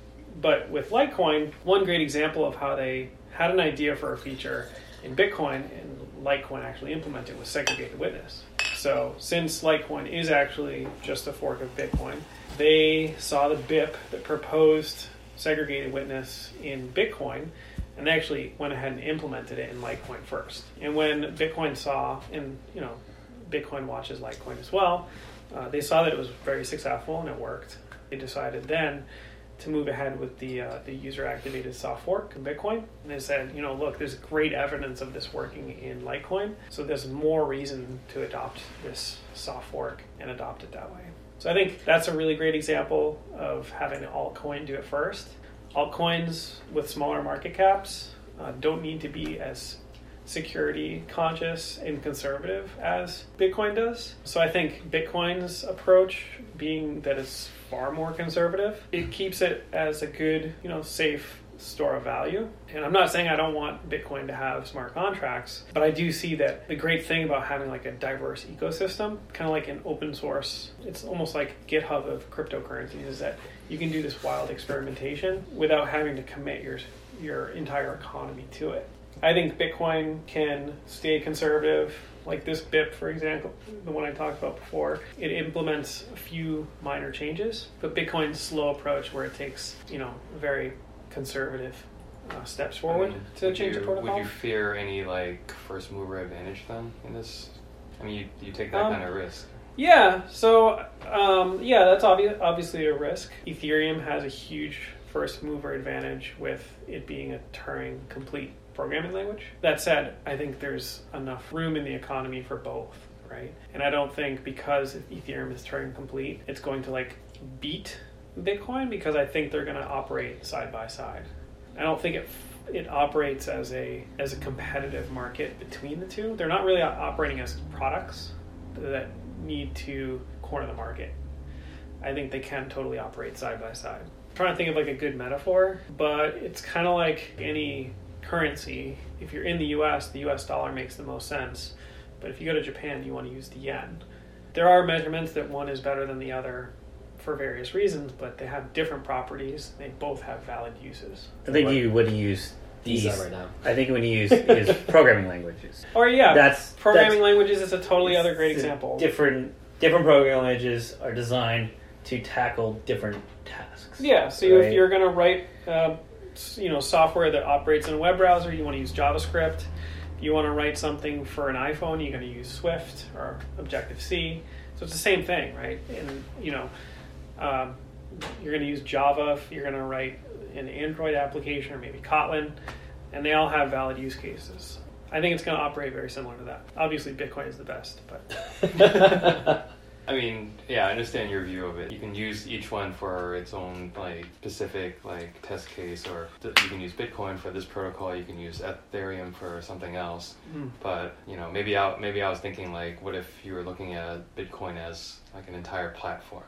[SPEAKER 1] But with Litecoin, one great example of how they had an idea for a feature in Bitcoin and Litecoin actually implemented was segregated witness. So, since Litecoin is actually just a fork of Bitcoin, they saw the BIP that proposed segregated witness in Bitcoin, and they actually went ahead and implemented it in Litecoin first. And when Bitcoin saw, and you know, Bitcoin watches Litecoin as well, uh, they saw that it was very successful and it worked. They decided then to move ahead with the uh, the user activated soft fork in Bitcoin. And they said, you know, look, there's great evidence of this working in Litecoin, so there's more reason to adopt this soft fork and adopt it that way. So I think that's a really great example of having an altcoin do it first. Altcoins with smaller market caps uh, don't need to be as security conscious and conservative as Bitcoin does. So I think Bitcoin's approach, being that it's far more conservative, it keeps it as a good, you know, safe store of value. And I'm not saying I don't want Bitcoin to have smart contracts, but I do see that the great thing about having like a diverse ecosystem, kind of like an open source, it's almost like GitHub of cryptocurrencies, is that you can do this wild experimentation without having to commit your your entire economy to it. I think Bitcoin can stay conservative. Like this BIP, for example, the one I talked about before, it implements a few minor changes, but Bitcoin's slow approach where it takes, you know, very conservative uh, steps forward
[SPEAKER 3] I mean,
[SPEAKER 1] to change
[SPEAKER 3] you,
[SPEAKER 1] the protocol.
[SPEAKER 3] Would you fear any like first mover advantage then in this? I mean, you, you take that
[SPEAKER 1] Um,
[SPEAKER 3] kind of risk.
[SPEAKER 1] Yeah, so um, yeah, that's obvi- obviously a risk. Ethereum has a huge first mover advantage with it being a Turing complete programming language. That said, I think there's enough room in the economy for both, right? And I don't think because Ethereum is Turing complete, it's going to like beat Bitcoin because I think they're going to operate side by side. I don't think it it operates as a as a competitive market between the two. They're not really operating as products that need to corner the market. I think they can totally operate side by side. I'm trying to think of like a good metaphor, but it's kind of like any currency. If you're in the US, the US dollar makes the most sense. But if you go to Japan, you want to use the yen. There are measurements that one is better than the other for various reasons, but they have different properties. They both have valid uses.
[SPEAKER 4] I think you would use
[SPEAKER 2] These
[SPEAKER 4] these.
[SPEAKER 2] right now.
[SPEAKER 4] I think when you use is [laughs] programming languages.
[SPEAKER 1] Or yeah,
[SPEAKER 4] That's
[SPEAKER 1] programming
[SPEAKER 4] that's-
[SPEAKER 1] languages is a totally other great example.
[SPEAKER 4] Different different programming languages are designed to tackle different tasks.
[SPEAKER 1] Yeah, so if you're going to write, uh, you know, software that operates in a web browser, you want to use JavaScript. If you want to write something for an iPhone, you're going to use Swift or Objective C. So it's the same thing, right? And you know, um, you're going to use Java if you're going to write an Android application or maybe Kotlin, and they all have valid use cases. I think it's going to operate very similar to that. Obviously, Bitcoin is the best, but [laughs]
[SPEAKER 3] I mean, yeah, I understand your view of it. You can use each one for its own like specific like test case, or th- you can use Bitcoin for this protocol. You can use Ethereum for something else.
[SPEAKER 1] Hmm.
[SPEAKER 3] But you know, maybe I maybe I was thinking like, what if you were looking at Bitcoin as like an entire platform?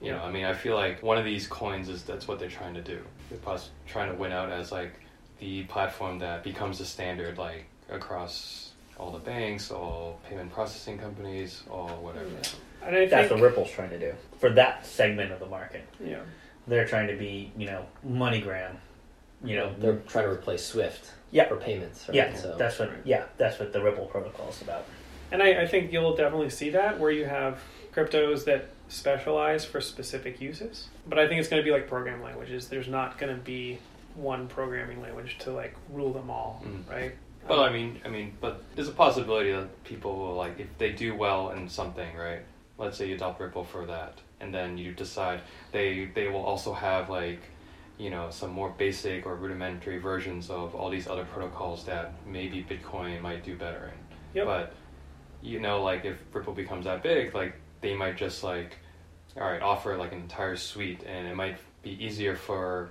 [SPEAKER 3] You know, I mean, I feel like one of these coins is that's what they're trying to do. They're pos- trying to win out as like the platform that becomes the standard like across all the banks, all payment processing companies, all whatever.
[SPEAKER 1] and I
[SPEAKER 4] That's
[SPEAKER 1] think
[SPEAKER 4] what Ripple's trying to do for that segment of the market.
[SPEAKER 1] yeah.
[SPEAKER 4] They're trying to be, you know, MoneyGram. You know,
[SPEAKER 2] They're trying to replace Swift
[SPEAKER 4] Yeah.
[SPEAKER 2] for payments. Right?
[SPEAKER 4] yeah,
[SPEAKER 2] So
[SPEAKER 4] that's what. Yeah, that's what the Ripple protocol is about.
[SPEAKER 1] And I, I think you'll definitely see that where you have cryptos that specialize for specific uses. But I think it's going to be like program languages. There's not going to be one programming language to like rule them all,
[SPEAKER 3] Mm.
[SPEAKER 1] right?
[SPEAKER 3] Well,
[SPEAKER 1] Um,
[SPEAKER 3] I mean, I mean, but there's a possibility that people will like if they do well in something, right? Let's say you adopt Ripple for that, and then you decide they they will also have like, you know, some more basic or rudimentary versions of all these other protocols that maybe Bitcoin might do better in.
[SPEAKER 1] Yep.
[SPEAKER 3] But you know, like if Ripple becomes that big, like they might just like, all right, offer like an entire suite, and it might be easier for,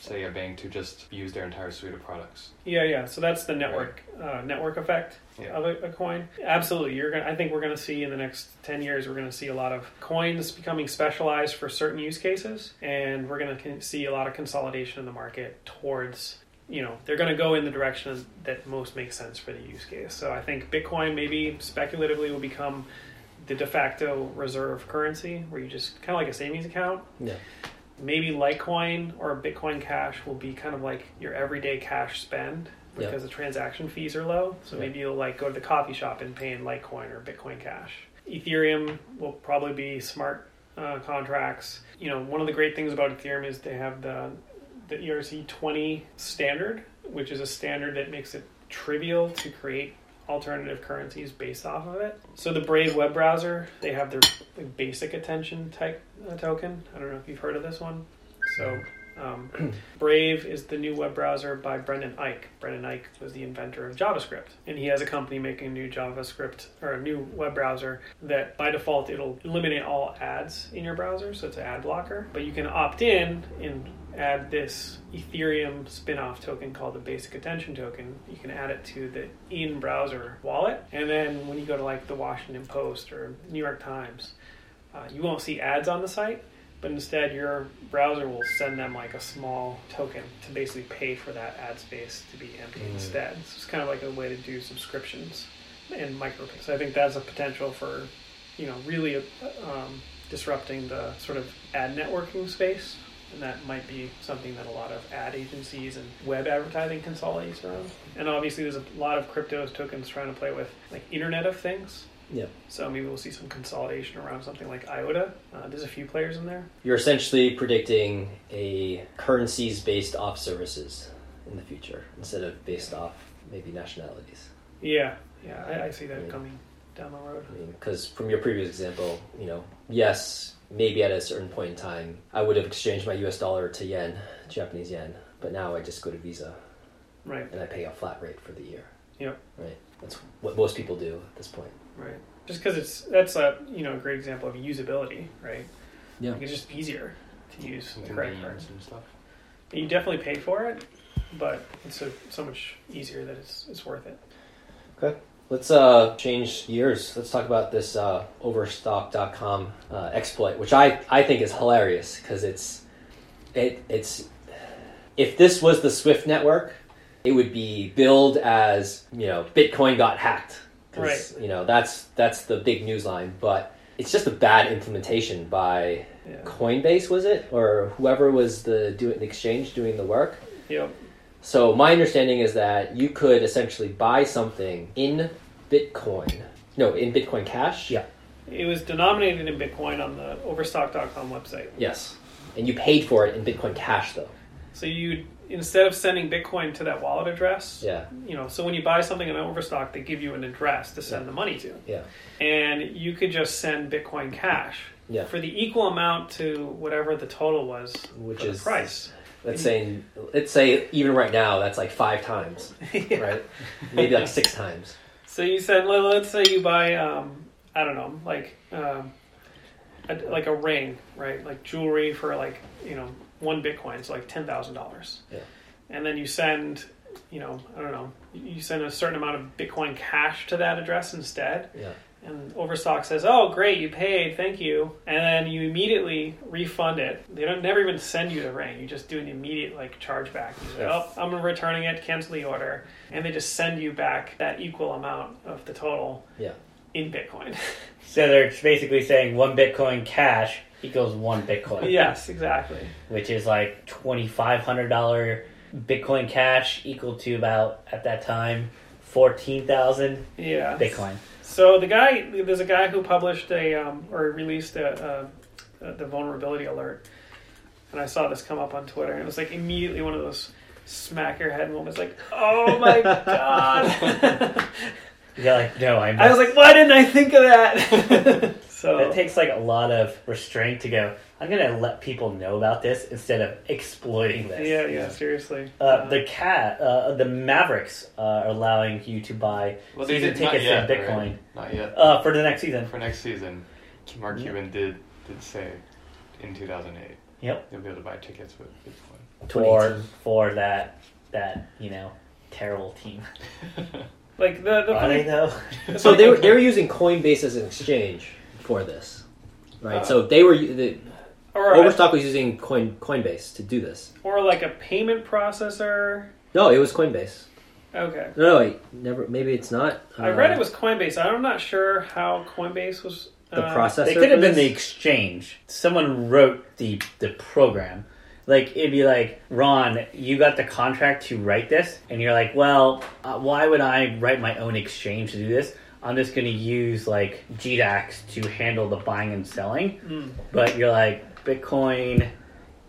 [SPEAKER 3] say, a bank to just use their entire suite of products.
[SPEAKER 1] yeah, yeah. So that's the network uh, network effect
[SPEAKER 3] Yeah.
[SPEAKER 1] of a, a coin. Absolutely, you're to I think we're to see in the next ten years, we're to see a lot of coins becoming specialized for certain use cases, and we're going to see a lot of consolidation in the market towards. You know, they're going to go in the direction that most makes sense for the use case. So I think Bitcoin maybe speculatively will become the de facto reserve currency, where you just kind of like a savings account.
[SPEAKER 2] Yeah.
[SPEAKER 1] Maybe Litecoin or Bitcoin Cash will be kind of like your everyday cash spend
[SPEAKER 2] Yeah.
[SPEAKER 1] because the transaction fees are low. So
[SPEAKER 2] Yeah.
[SPEAKER 1] maybe you'll like go to the coffee shop and pay in Litecoin or Bitcoin Cash. Ethereum will probably be smart uh, contracts. You know, one of the great things about Ethereum is they have the the ERC twenty standard, which is a standard that makes it trivial to create alternative currencies based off of it. So the Brave web browser, they have their basic attention type uh, token. I don't know if you've heard of this one. So um, [clears throat] Brave is the new web browser by Brendan Eich. Brendan Eich was the inventor of JavaScript, and he has a company making a new JavaScript or a new web browser that by default it'll eliminate all ads in your browser, so it's an ad blocker. But you can opt in and add this Ethereum spin-off token called the Basic Attention Token. You can add it to the in-browser wallet, and then when you go to like the Washington Post or New York Times, uh, you won't see ads on the site, but instead your browser will send them like a small token to basically pay for that ad space to be empty
[SPEAKER 2] Mm.
[SPEAKER 1] instead. So it's kind of like a way to do subscriptions and micro. So I think that's a potential for, you know, really um, disrupting the sort of ad networking space. And that might be something that a lot of ad agencies and web advertising consolidates around. And obviously, there's a lot of crypto tokens trying to play with like Internet of Things.
[SPEAKER 2] Yep.
[SPEAKER 1] So maybe we'll see some consolidation around something like IOTA. Uh, there's a few players in there.
[SPEAKER 2] You're essentially predicting a currencies based off services in the future instead of based off maybe nationalities.
[SPEAKER 1] Yeah, yeah, I, I see that
[SPEAKER 2] Yeah.
[SPEAKER 1] coming down the road.
[SPEAKER 2] I mean, because from your previous example, you know, yes, maybe at a certain point in time, I would have exchanged my U.S. dollar to yen, Japanese yen, but now I just go to Visa
[SPEAKER 1] Right,
[SPEAKER 2] and I pay a flat rate for the year.
[SPEAKER 1] Yep.
[SPEAKER 2] Right. That's what most people do at this point.
[SPEAKER 1] Right. Just because it's that's a you know a great example of usability, right?
[SPEAKER 2] Yeah.
[SPEAKER 1] Like it's just easier to use the credit card.
[SPEAKER 3] and stuff.
[SPEAKER 1] You definitely pay for it, but it's so, so much easier that it's it's worth it. Okay.
[SPEAKER 2] Let's uh, change gears. Let's talk about this uh, Overstock.com uh, exploit, which I, I think is hilarious because it's it it's if this was the Swift network, it would be billed as you know Bitcoin got hacked. 'Cause, You know that's that's the big news line, but it's just a bad implementation by
[SPEAKER 1] Yeah.
[SPEAKER 2] Coinbase, was it, or whoever was the doing the exchange doing the work.
[SPEAKER 1] Yep.
[SPEAKER 2] So my understanding is that you could essentially buy something in Bitcoin. No, in Bitcoin Cash.
[SPEAKER 4] Yeah.
[SPEAKER 1] It was denominated in Bitcoin on the Overstock.com website.
[SPEAKER 2] Yes. And you paid for it in Bitcoin Cash, though.
[SPEAKER 1] So you instead of sending Bitcoin to that wallet address,
[SPEAKER 2] Yeah.
[SPEAKER 1] you know, so when you buy something in Overstock, they give you an address to send
[SPEAKER 2] Yeah.
[SPEAKER 1] the money to,
[SPEAKER 2] Yeah.
[SPEAKER 1] and you could just send Bitcoin Cash
[SPEAKER 2] Yeah.
[SPEAKER 1] for the equal amount to whatever the total was
[SPEAKER 2] Which is
[SPEAKER 1] price.
[SPEAKER 2] Let's say, let's say even right now that's like five times, [laughs]
[SPEAKER 1] Yeah.
[SPEAKER 2] right? Maybe like six times.
[SPEAKER 1] So you said, let- let's say you buy, um, I don't know, like um, a, like a ring, right? Like jewelry for like you know one Bitcoin, so like ten thousand dollars.
[SPEAKER 2] Yeah.
[SPEAKER 1] And then you send, you know, I don't know, you send a certain amount of Bitcoin cash to that address instead.
[SPEAKER 2] Yeah.
[SPEAKER 1] And Overstock says, "Oh, great, you paid, thank you," and then you immediately refund it. They don't never even send you the ring. You just do an immediate like chargeback. You say,
[SPEAKER 2] Yeah.
[SPEAKER 1] "Oh, I'm returning it, cancel the order," and they just send you back that equal amount of the total
[SPEAKER 2] Yeah.
[SPEAKER 1] in Bitcoin. [laughs]
[SPEAKER 4] So they're basically saying one Bitcoin cash equals one Bitcoin.
[SPEAKER 1] yes, exactly.
[SPEAKER 4] Which is like twenty five hundred dollar Bitcoin cash equal to about at that time fourteen thousand
[SPEAKER 1] Yeah.
[SPEAKER 4] Bitcoin.
[SPEAKER 1] So the guy, there's a guy who published a um, or released a, a, a the vulnerability alert, and I saw this come up on Twitter, and it was like immediately one of those smack your head moments, like, oh my [laughs] god. [laughs]
[SPEAKER 4] You're like, no, I'm
[SPEAKER 1] I was like, why didn't I think of that? [laughs] so
[SPEAKER 4] It takes like a lot of restraint to go. I'm gonna let people know about this instead of exploiting this.
[SPEAKER 1] yeah, yeah, seriously.
[SPEAKER 4] Uh, the cat, uh, the Mavericks uh, are allowing you to buy
[SPEAKER 3] Well, they
[SPEAKER 4] season
[SPEAKER 3] did not
[SPEAKER 4] tickets
[SPEAKER 3] yet,
[SPEAKER 4] in Bitcoin
[SPEAKER 3] right? Not yet.
[SPEAKER 4] uh, for the next season.
[SPEAKER 3] For next season, Mark Cuban did did say in 2008
[SPEAKER 4] Yep.
[SPEAKER 3] you'll be able to buy tickets with Bitcoin.
[SPEAKER 4] For for that that you know terrible team. [laughs]
[SPEAKER 1] like the the
[SPEAKER 4] Are they
[SPEAKER 1] funny,
[SPEAKER 4] though? [laughs]
[SPEAKER 2] So they were they were using Coinbase as an exchange for this, right?
[SPEAKER 1] Uh,
[SPEAKER 2] so they were the,
[SPEAKER 1] or a-
[SPEAKER 2] Overstock was using Coin Coinbase to do this.
[SPEAKER 1] or like a payment processor.
[SPEAKER 2] No, it was Coinbase.
[SPEAKER 1] Okay.
[SPEAKER 2] No, no, wait, never. Maybe it's not.
[SPEAKER 1] I read
[SPEAKER 2] Uh,
[SPEAKER 1] it was Coinbase. I'm not sure how Coinbase was.
[SPEAKER 2] the
[SPEAKER 1] uh,
[SPEAKER 2] processor.
[SPEAKER 4] They could have been the exchange. Someone wrote the the program. Like it'd be like, Ron, you got the contract to write this, and you're like, well, uh, why would I write my own exchange to do this? I'm just going to use like GDAX to handle the buying and selling.
[SPEAKER 1] Mm.
[SPEAKER 4] But you're like, Bitcoin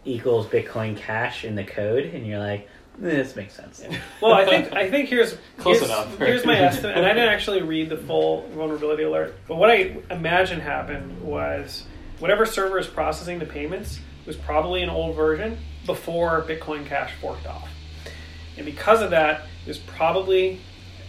[SPEAKER 4] equals Bitcoin Cash in the code, and you're like, this makes sense. [laughs]
[SPEAKER 1] Well, I think I think here's
[SPEAKER 3] Close
[SPEAKER 1] here's,
[SPEAKER 3] enough. [laughs]
[SPEAKER 1] Here's my estimate, and I didn't actually read the full vulnerability alert. But what I imagine happened was whatever server is processing the payments was probably an old version before Bitcoin Cash forked off, and because of that, it was probably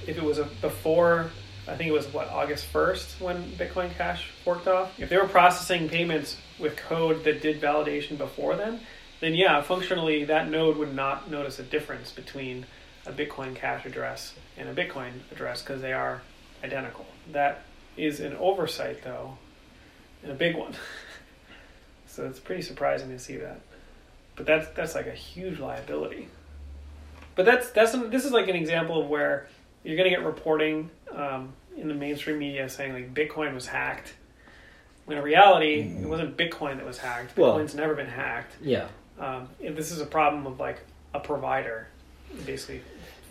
[SPEAKER 1] if it was a, before. I think it was what August first when Bitcoin Cash forked off. If they were processing payments with code that did validation before then, then yeah, functionally that node would not notice a difference between a Bitcoin Cash address and a Bitcoin address because they are identical. That is an oversight though, and a big one. [laughs] so it's pretty surprising to see that. But that's that's like a huge liability. But that's that's this is like an example of where you're going to get reporting um, in the mainstream media saying like Bitcoin was hacked. When in reality, it wasn't Bitcoin that was hacked.
[SPEAKER 2] Well-
[SPEAKER 1] Bitcoin's never been hacked.
[SPEAKER 2] Yeah.
[SPEAKER 1] Um, this is a problem of like a provider basically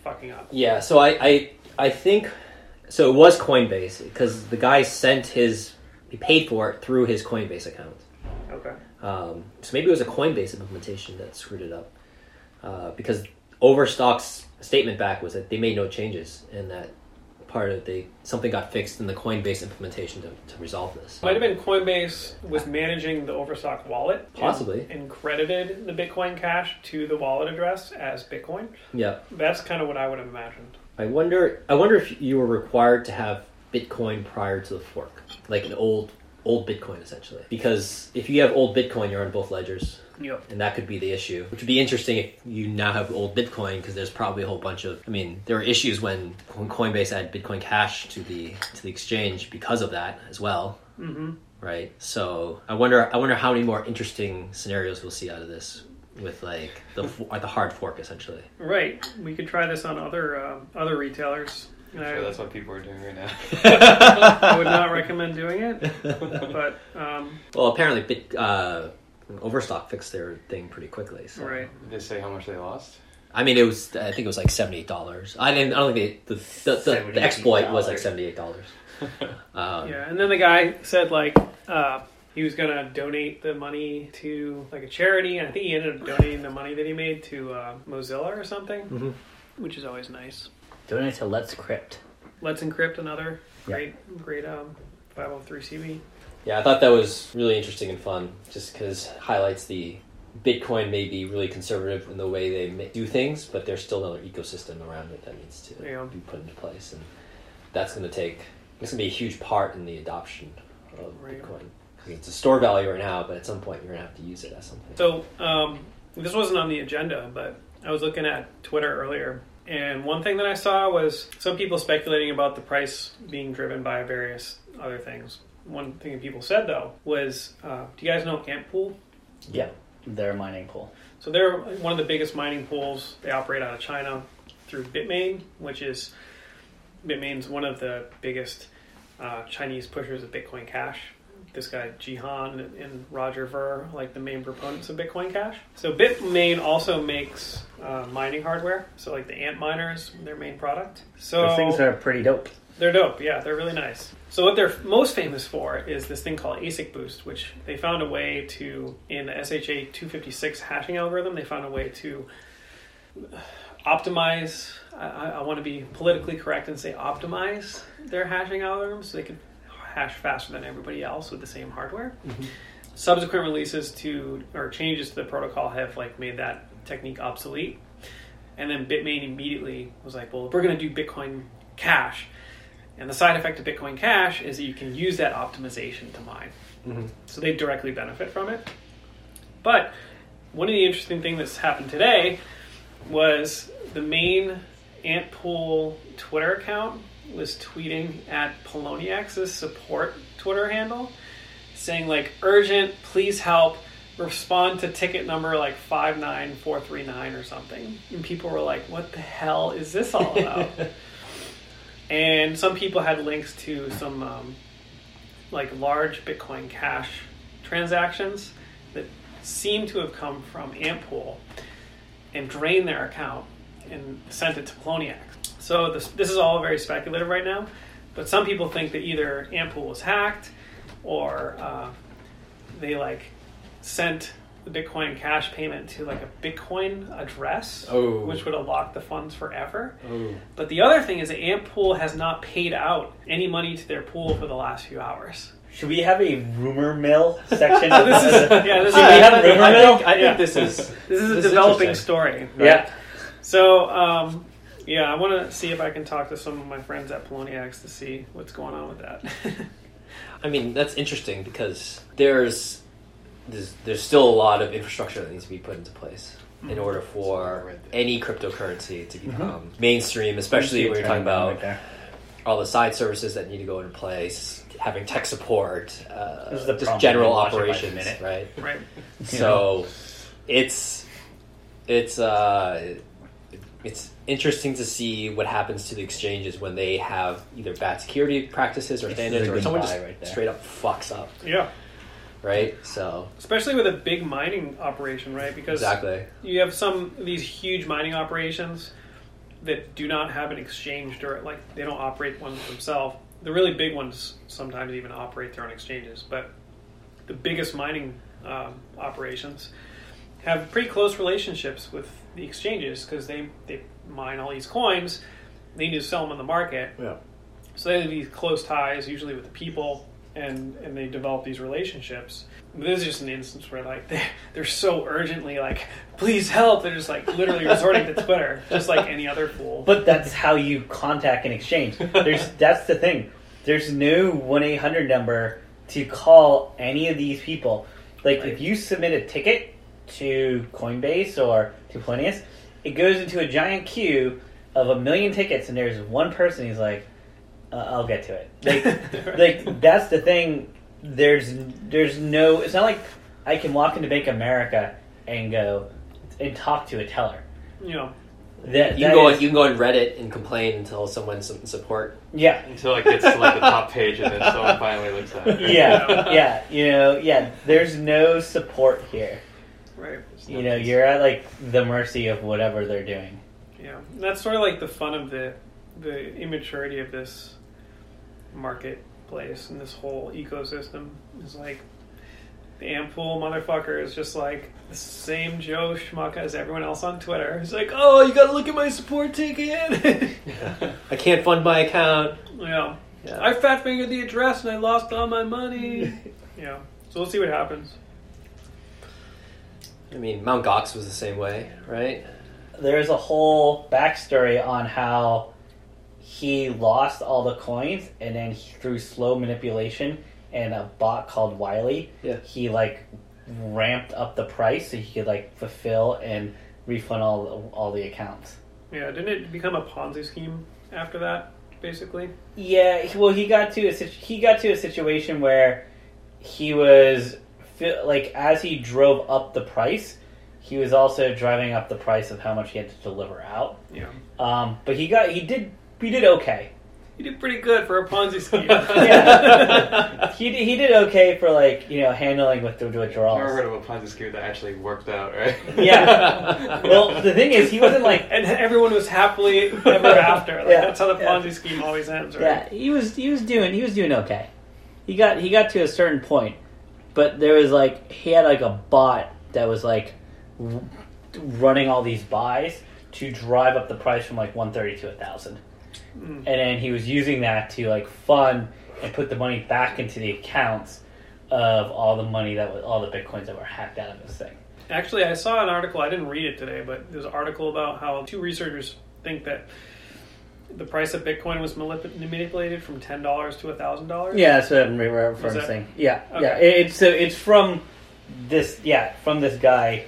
[SPEAKER 1] fucking up.
[SPEAKER 2] Yeah, so I, I I think so. It was Coinbase because the guy sent his he paid for it through his Coinbase account.
[SPEAKER 1] Okay.
[SPEAKER 2] Um, so maybe it was a Coinbase implementation that screwed it up uh, because Overstock's statement back was that they made no changes and that part of they something got fixed in the Coinbase implementation to, to resolve this.
[SPEAKER 1] Might have been Coinbase was managing the Overstock wallet. and-
[SPEAKER 2] Possibly.
[SPEAKER 1] And, credited the Bitcoin Cash to the wallet address as Bitcoin.
[SPEAKER 2] Yeah,
[SPEAKER 1] That's kind of what I would have imagined.
[SPEAKER 2] I wonder. I wonder if you were required to have Bitcoin prior to the fork, like an old old Bitcoin essentially. Because if you have old Bitcoin, you're on both ledgers.
[SPEAKER 1] Yep.
[SPEAKER 2] and that could be the issue. Which would be interesting if you now have old Bitcoin because there's probably a whole bunch of. I mean, there were issues when, Coinbase added Bitcoin Cash to the to the exchange because of that as well,
[SPEAKER 1] hmm
[SPEAKER 2] right? So I wonder. I wonder how many more interesting scenarios we'll see out of this with like the the hard fork essentially.
[SPEAKER 1] Right. We could try this on other um, other retailers. And
[SPEAKER 3] I'm sure
[SPEAKER 1] I,
[SPEAKER 3] that's what people are doing right now.
[SPEAKER 1] I would not recommend doing it. [laughs] But um,
[SPEAKER 2] well, apparently, Bit, uh, Overstock fixed their thing pretty quickly. So.
[SPEAKER 1] right.
[SPEAKER 3] Did they say how much they lost?
[SPEAKER 2] I mean, it was. I think it was like seventy eight dollars. I didn't. I don't think they, the, the, the the exploit was like
[SPEAKER 4] $78.
[SPEAKER 2] seventy eight dollars. [laughs] Um,
[SPEAKER 1] Yeah. And then the guy said like uh, he was gonna donate the money to like a charity, and I think he ended up donating the money that he made to uh, Mozilla or something,
[SPEAKER 2] Mhm.
[SPEAKER 1] which is always nice.
[SPEAKER 4] Donate to Let's Crypt.
[SPEAKER 1] Let's Encrypt, another
[SPEAKER 4] Yeah.
[SPEAKER 1] great, great um, 503c.
[SPEAKER 2] Yeah, I thought that was really interesting and fun, just because highlights the Bitcoin may be really conservative in the way they do things, but there's still another ecosystem around it that needs to
[SPEAKER 1] Yeah.
[SPEAKER 2] be put into place, and that's going to take. It's going to be a huge part in the adoption of
[SPEAKER 1] Right.
[SPEAKER 2] Bitcoin because it's a store value right now, but at some point you're going to have to use it as something.
[SPEAKER 1] So um, this wasn't on the agenda, but I was looking at Twitter earlier, and one thing that I saw was some people speculating about the price being driven by various other things. One thing that people said though was, uh, do you guys know Antpool?
[SPEAKER 4] Yeah, they're a mining pool.
[SPEAKER 1] So they're one of the biggest mining pools. They operate out of China through Bitmain, which is Bitmain's one of the biggest uh, Chinese pushers of Bitcoin Cash. This guy Jihan and Roger Ver, like the main proponents of Bitcoin Cash. So Bitmain also makes uh, mining hardware. So like the Ant miners, their main product. So
[SPEAKER 4] Those things are pretty dope.
[SPEAKER 1] they're dope. Yeah, they're really nice. So what they're most famous for is this thing called ASIC Boost, which they found a way to in the SHA 256 hashing algorithm. They found a way to optimize. I, I- I want to be politically correct and say optimize their hashing algorithm so they could hash faster than everybody else with the same hardware. Mm-hmm. Subsequent releases to or changes to the protocol have like made that technique obsolete. And then Bitmain immediately was like, "Well, we're going to do Bitcoin Cash." And the side effect of Bitcoin Cash is that you can use that optimization to mine. Mm-hmm. So they directly benefit from it. But one of the interesting things that's happened today was the main Antpool Twitter account was tweeting at Poloniex's support Twitter handle saying like urgent, please help, respond to ticket number like 59439 or something. And people were like, what the hell is this all about? [laughs] and some people had links to some um, like large Bitcoin Cash transactions that seem to have come from Antpool and drained their account and sent it to Poloniax. So this, this is all very speculative right now, but some people think that either Antpool was hacked or uh, they like sent the Bitcoin cash payment to like a Bitcoin address,
[SPEAKER 2] Oh.
[SPEAKER 1] which would have locked the funds forever.
[SPEAKER 2] Oh.
[SPEAKER 1] But the other thing is that Antpool has not paid out any money to their pool for the last few hours.
[SPEAKER 4] Should we have a rumor mill section? [laughs]
[SPEAKER 1] So this is yeah, this
[SPEAKER 4] Should we have
[SPEAKER 2] I,
[SPEAKER 4] rumor
[SPEAKER 2] I
[SPEAKER 4] mill?
[SPEAKER 2] think, I think
[SPEAKER 1] Yeah.
[SPEAKER 2] this is [laughs]
[SPEAKER 1] this is a
[SPEAKER 2] this
[SPEAKER 1] developing
[SPEAKER 2] interesting.
[SPEAKER 1] story.
[SPEAKER 4] Yeah.
[SPEAKER 1] So um, yeah, I want to see if I can talk to some of my friends at Poloniex to see what's going on with that. [laughs]
[SPEAKER 2] I mean, that's interesting because there's there's there's still a lot of infrastructure that needs to be put into place in
[SPEAKER 1] Mhm.
[SPEAKER 2] order for
[SPEAKER 3] Right
[SPEAKER 2] any cryptocurrency to become mainstream, especially when you're talking about
[SPEAKER 4] there.
[SPEAKER 2] all the side services that need to go into place, having tech support, uh,
[SPEAKER 4] This is the
[SPEAKER 2] just general
[SPEAKER 4] when you watch it by the
[SPEAKER 2] operations, right?
[SPEAKER 1] right.
[SPEAKER 2] So it's it's uh it's interesting to see what happens to the exchanges when they have either bad security practices or standards or someone just
[SPEAKER 4] right
[SPEAKER 2] straight up fucks up,
[SPEAKER 1] Yeah.
[SPEAKER 2] right? So
[SPEAKER 1] Especially with a big mining operation, right? Because
[SPEAKER 2] exactly.
[SPEAKER 1] you have some of these huge mining operations that do not have an exchange or like they don't operate one themselves. The really big ones sometimes even operate their own exchanges, but the biggest mining um, operations have pretty close relationships with the exchanges because they they mine all these coins. They need to sell them on the market,
[SPEAKER 2] Yeah.
[SPEAKER 1] so they have these close ties, usually with the people, and and they develop these relationships. This is just an instance where like [laughs] they they're so urgently like, please help. They're just like literally [laughs] resorting to Twitter, just like any other fool.
[SPEAKER 4] But that's how you contact an exchange. There's [laughs] that's the thing. There's no one eight hundred number to call any of these people. Like
[SPEAKER 1] Right.
[SPEAKER 4] if you submit a ticket to Coinbase or to Plenteous, it goes into a giant queue of a million tickets, and there's one person who's like, uh, "I'll get to it." Like, [laughs] like that's the thing. There's there's no. It's not like I can walk into Bank America and go and talk to a teller.
[SPEAKER 1] you know,
[SPEAKER 4] That,
[SPEAKER 2] You
[SPEAKER 4] that
[SPEAKER 2] can go
[SPEAKER 4] is-
[SPEAKER 2] on, you can go on Reddit and complain until someone some support.
[SPEAKER 4] yeah.
[SPEAKER 3] Until it gets to like the top page and then someone finally looks at it.
[SPEAKER 4] yeah, [laughs] yeah, you know, yeah. There's no support here.
[SPEAKER 1] Right?
[SPEAKER 4] You know, you're at like the mercy of whatever they're doing.
[SPEAKER 1] Yeah, And that's sort of like the fun of the the immaturity of this marketplace and this whole ecosystem is like the Antpool motherfucker is just like the same Joe Schmuck as everyone else on Twitter. He's like, oh, you gotta look at my support ticket. [laughs]
[SPEAKER 2] I can't fund my account.
[SPEAKER 1] yeah.
[SPEAKER 2] Yeah.
[SPEAKER 1] I fat fingered the address and I lost all my money. [laughs] yeah. So we'll see what happens.
[SPEAKER 2] I mean, Mount Gox was the same way, right?
[SPEAKER 4] There's a whole backstory on how he lost all the coins, and then he, through slow manipulation and a bot called Willy,
[SPEAKER 2] Yeah.
[SPEAKER 4] he like ramped up the price so he could like fulfill and refund all all the accounts.
[SPEAKER 1] Yeah, didn't it become a Ponzi scheme after that, basically?
[SPEAKER 4] Yeah, well, he got to a he got to a situation where he was fi- like as he drove up the price, he was also driving up the price of how much he had to deliver out.
[SPEAKER 1] Yeah.
[SPEAKER 4] Um, but he got he did he did okay.
[SPEAKER 1] You did pretty good for a Ponzi scheme. [laughs]
[SPEAKER 4] Yeah. [laughs] He did- he did okay for like you know handling with the
[SPEAKER 3] I've never
[SPEAKER 4] withdrawals.
[SPEAKER 3] heard of a Ponzi scheme that actually worked out, right?
[SPEAKER 4] Yeah. [laughs] Well, the thing is, he wasn't like
[SPEAKER 1] and everyone was happily ever after. Like,
[SPEAKER 4] Yeah,
[SPEAKER 1] That's how the
[SPEAKER 4] yeah.
[SPEAKER 1] Ponzi scheme always ends, right?
[SPEAKER 4] Yeah, he was he was doing he was doing okay. He got he got to a certain point, but there was like he had like a bot that was like r- running all these buys to drive up the price from like one thirty to a thousand,
[SPEAKER 1] Mm.
[SPEAKER 4] and then he was using that to like fund and put the money back into the accounts of all the money that was all the bitcoins that were hacked out of this thing.
[SPEAKER 1] Actually, I saw an article. I didn't read it today, but there's an article about how two researchers think that the price of Bitcoin was manipulated from ten dollars to thousand dollars.
[SPEAKER 4] Yeah, that's what I'm referencing. Yeah,
[SPEAKER 1] Okay.
[SPEAKER 4] yeah. It, it's so it's from this. Yeah, from this guy.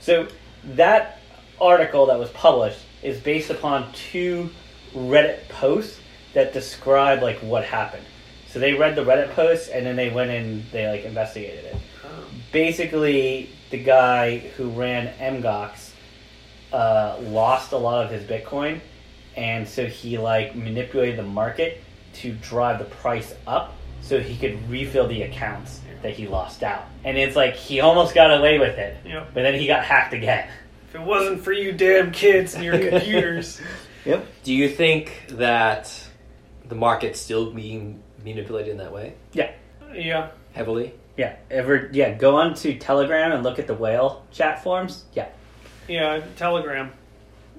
[SPEAKER 4] So that article that was published is based upon two Reddit posts that describe like what happened. So they read the Reddit posts and then they went and they like investigated it.
[SPEAKER 1] Um,
[SPEAKER 4] Basically, the guy who ran MGOX uh, lost a lot of his Bitcoin, and so he like manipulated the market to drive the price up so he could refill the accounts that he lost out. And it's like he almost got away with it,
[SPEAKER 1] yeah.
[SPEAKER 4] but then he got hacked again.
[SPEAKER 1] If it wasn't for you damn kids and your computers, [laughs]
[SPEAKER 4] Yep.
[SPEAKER 2] Do you think that the market's still being manipulated in that way?
[SPEAKER 4] Yeah.
[SPEAKER 1] Yeah.
[SPEAKER 2] heavily.
[SPEAKER 4] Yeah, ever yeah, go on to Telegram and look at the whale chat forums. Yeah.
[SPEAKER 1] Yeah, Telegram.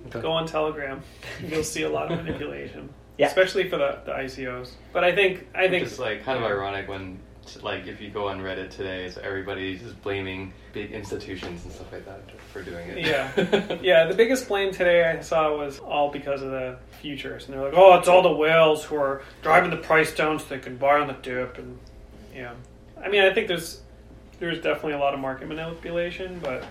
[SPEAKER 2] Okay.
[SPEAKER 1] Go on Telegram. [laughs] You'll see a lot of manipulation. [laughs]
[SPEAKER 4] Yeah.
[SPEAKER 1] Especially for the, the ICOs. But I think I think
[SPEAKER 3] It's like kind of ironic when, like, if you go on Reddit today, it's everybody's just blaming big institutions and stuff like that for doing it.
[SPEAKER 1] Yeah. [laughs] Yeah, the biggest blame today I saw was all because of the futures. And they're like, oh, it's all the whales who are driving the price down so they can buy on the dip. And yeah. I mean, I think there's there's definitely a lot of market manipulation, but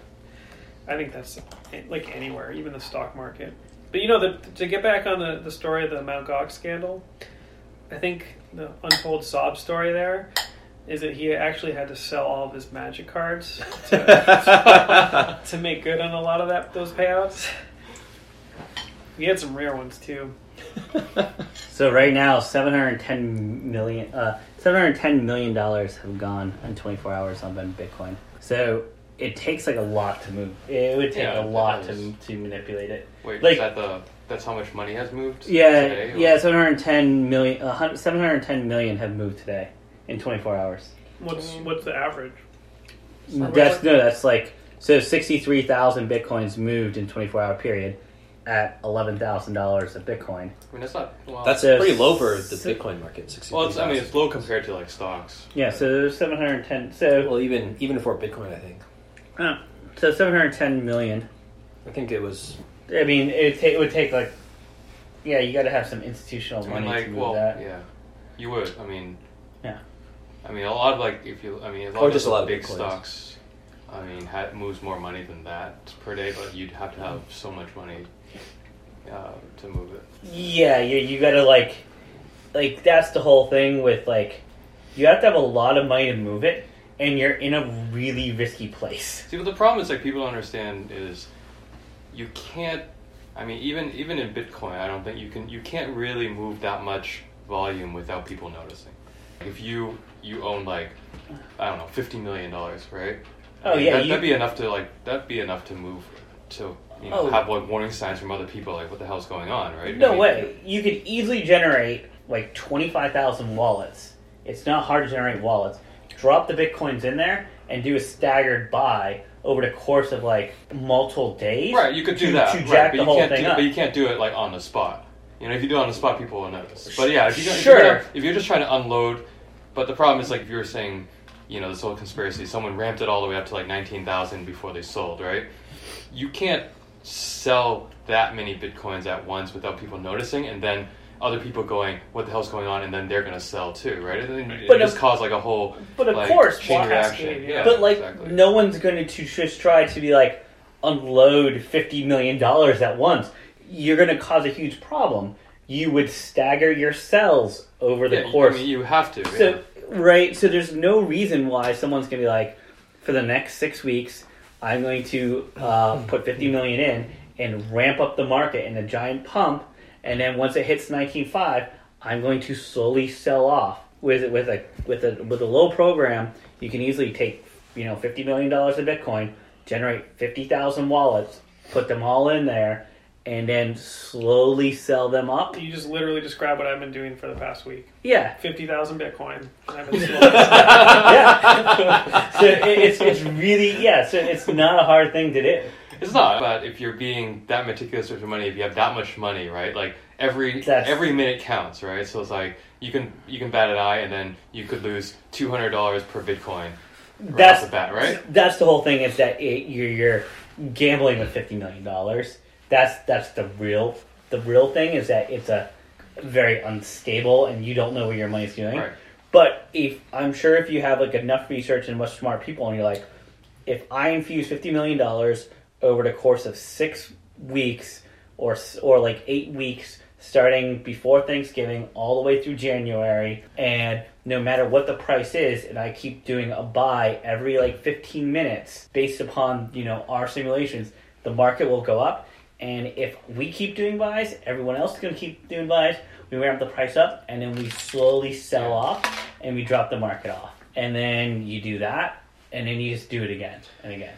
[SPEAKER 1] I think that's like anywhere, even the stock market. But you know, the, to get back on the, the story of the Mount Gox scandal, I think the untold sob story there is that he actually had to sell all of his magic cards to, [laughs] to make good on a lot of that those payouts. He had some rare ones too. [laughs]
[SPEAKER 4] So right now, seven hundred ten million, uh, seven hundred ten million dollars have gone in twenty four hours on Bitcoin. So it takes like a lot to move. It would take
[SPEAKER 3] Yeah,
[SPEAKER 4] a lot to to manipulate it.
[SPEAKER 3] Wait,
[SPEAKER 4] Like-
[SPEAKER 3] is that the that's how much money has moved?
[SPEAKER 4] Yeah,
[SPEAKER 3] today,
[SPEAKER 4] yeah, seven hundred ten million, uh, hun- seven hundred ten million have moved today in twenty four hours.
[SPEAKER 1] What's what's the average?
[SPEAKER 4] That's no, that's like so sixty three thousand bitcoins moved in twenty four hour period at eleven thousand dollars a bitcoin.
[SPEAKER 3] I mean, that's not. Well,
[SPEAKER 2] That's
[SPEAKER 4] So-
[SPEAKER 2] pretty low for the
[SPEAKER 4] so-
[SPEAKER 2] Bitcoin market.
[SPEAKER 3] well. It's, I mean, it's low compared to like stocks.
[SPEAKER 4] Yeah, so there's seven hundred ten. So
[SPEAKER 2] well, even even for Bitcoin, I think.
[SPEAKER 4] Uh, so seven hundred ten million.
[SPEAKER 2] I think it was.
[SPEAKER 4] I mean, it would take, it would take like, yeah, you got to have some institutional
[SPEAKER 3] I
[SPEAKER 4] money
[SPEAKER 3] mean,
[SPEAKER 4] to move
[SPEAKER 3] well,
[SPEAKER 4] that.
[SPEAKER 3] yeah, you would. I mean,
[SPEAKER 4] Yeah.
[SPEAKER 3] I mean, a lot of like if you, I mean, a lot
[SPEAKER 2] Or
[SPEAKER 3] of
[SPEAKER 2] just a
[SPEAKER 3] the
[SPEAKER 2] lot of
[SPEAKER 3] big
[SPEAKER 2] Bitcoins.
[SPEAKER 3] stocks. I mean, ha moves more money than that per day, but you'd have to have so much money uh, to move it.
[SPEAKER 4] Yeah, you you got to like, like that's the whole thing with like, you have to have a lot of money to move it, and you're in a really risky place.
[SPEAKER 3] See, but the problem is like people don't understand is you can't. I mean, even even in Bitcoin, I don't think you can. You can't really move that much volume without people noticing. If you you own like I don't know fifty million dollars, right? I
[SPEAKER 4] Oh,
[SPEAKER 3] mean,
[SPEAKER 4] yeah,
[SPEAKER 3] that,
[SPEAKER 4] you-
[SPEAKER 3] that'd be enough to like that'd be enough to move to you know
[SPEAKER 4] Oh.
[SPEAKER 3] have like warning signs from other people like what the hell's going on, right? I
[SPEAKER 4] No
[SPEAKER 3] mean,
[SPEAKER 4] way. You could easily generate like 25,000 wallets. It's not hard to generate wallets. Drop the bitcoins in there and do a staggered buy over the course of like multiple days.
[SPEAKER 3] Right, you could do
[SPEAKER 4] to-
[SPEAKER 3] that,
[SPEAKER 4] to
[SPEAKER 3] right,
[SPEAKER 4] jack
[SPEAKER 3] but
[SPEAKER 4] the
[SPEAKER 3] you
[SPEAKER 4] whole
[SPEAKER 3] can't
[SPEAKER 4] thing
[SPEAKER 3] do,
[SPEAKER 4] up.
[SPEAKER 3] but you can't do it like on the spot. You know, if you do it on the spot, people will notice. But yeah, if, you, if,
[SPEAKER 4] Sure.
[SPEAKER 3] you're, gonna- if you're just trying to unload, but the problem is like if you were saying, you know, this whole conspiracy, someone ramped it all the way up to like nineteen thousand before they sold, right? You can't sell that many bitcoins at once without people noticing, and then other people going, "What the hell's going on?" and then they're gonna sell too, right? And then it
[SPEAKER 4] But
[SPEAKER 3] just
[SPEAKER 4] of-
[SPEAKER 3] cause like a whole,
[SPEAKER 4] But of
[SPEAKER 3] like,
[SPEAKER 4] course,
[SPEAKER 3] chain reaction. Yeah,
[SPEAKER 1] yeah.
[SPEAKER 4] but like
[SPEAKER 3] exactly.
[SPEAKER 4] no one's going to just try to be like unload 50 million dollars at once. You're going to cause a huge problem. You would stagger your cells over the
[SPEAKER 3] Yeah,
[SPEAKER 4] course
[SPEAKER 3] I mean, you have to.
[SPEAKER 4] So
[SPEAKER 3] yeah.
[SPEAKER 4] right, so there's no reason why someone's gonna be like, for the next six weeks, I'm going to uh, [laughs] put 50 million in and ramp up the market in a giant pump, and then once it hits 19.5, I'm going to slowly sell off. With with a with a with a low program, you can easily take you know 50 million dollars of Bitcoin, generate 50,000 wallets, put them all in there, and then slowly sell them up.
[SPEAKER 1] You just literally describe what I've been doing for the past week.
[SPEAKER 4] Yeah,
[SPEAKER 1] Fifty thousand Bitcoin. [laughs]
[SPEAKER 4] Yeah. so it, it's it's really yeah. So it's not a hard thing to do.
[SPEAKER 3] It's not, but if you're being that meticulous with your money, if you have that much money, right? Like every
[SPEAKER 4] That's-
[SPEAKER 3] every minute counts, right? So it's like you can you can bat an eye, and then you could lose two hundred dollars per Bitcoin. Right
[SPEAKER 4] That's
[SPEAKER 3] the bat, right?
[SPEAKER 4] That's the whole thing. Is that it, you're you're gambling with fifty million dollars. That's that's the real the real thing is that it's a very unstable and you don't know where your money's going.
[SPEAKER 3] Right.
[SPEAKER 4] But if I'm sure if you have like enough research and much smart people, and you're like, if I infuse fifty million dollars over the course of six weeks or or like eight weeks, starting before Thanksgiving all the way through January, and no matter what the price is, and I keep doing a buy every like fifteen minutes based upon you know our simulations, the market will go up. And if we keep doing buys, everyone else is going to keep doing buys. We ramp the price up, and then we slowly sell off, and we drop the market off. And then you do that, and then you just do it again and again.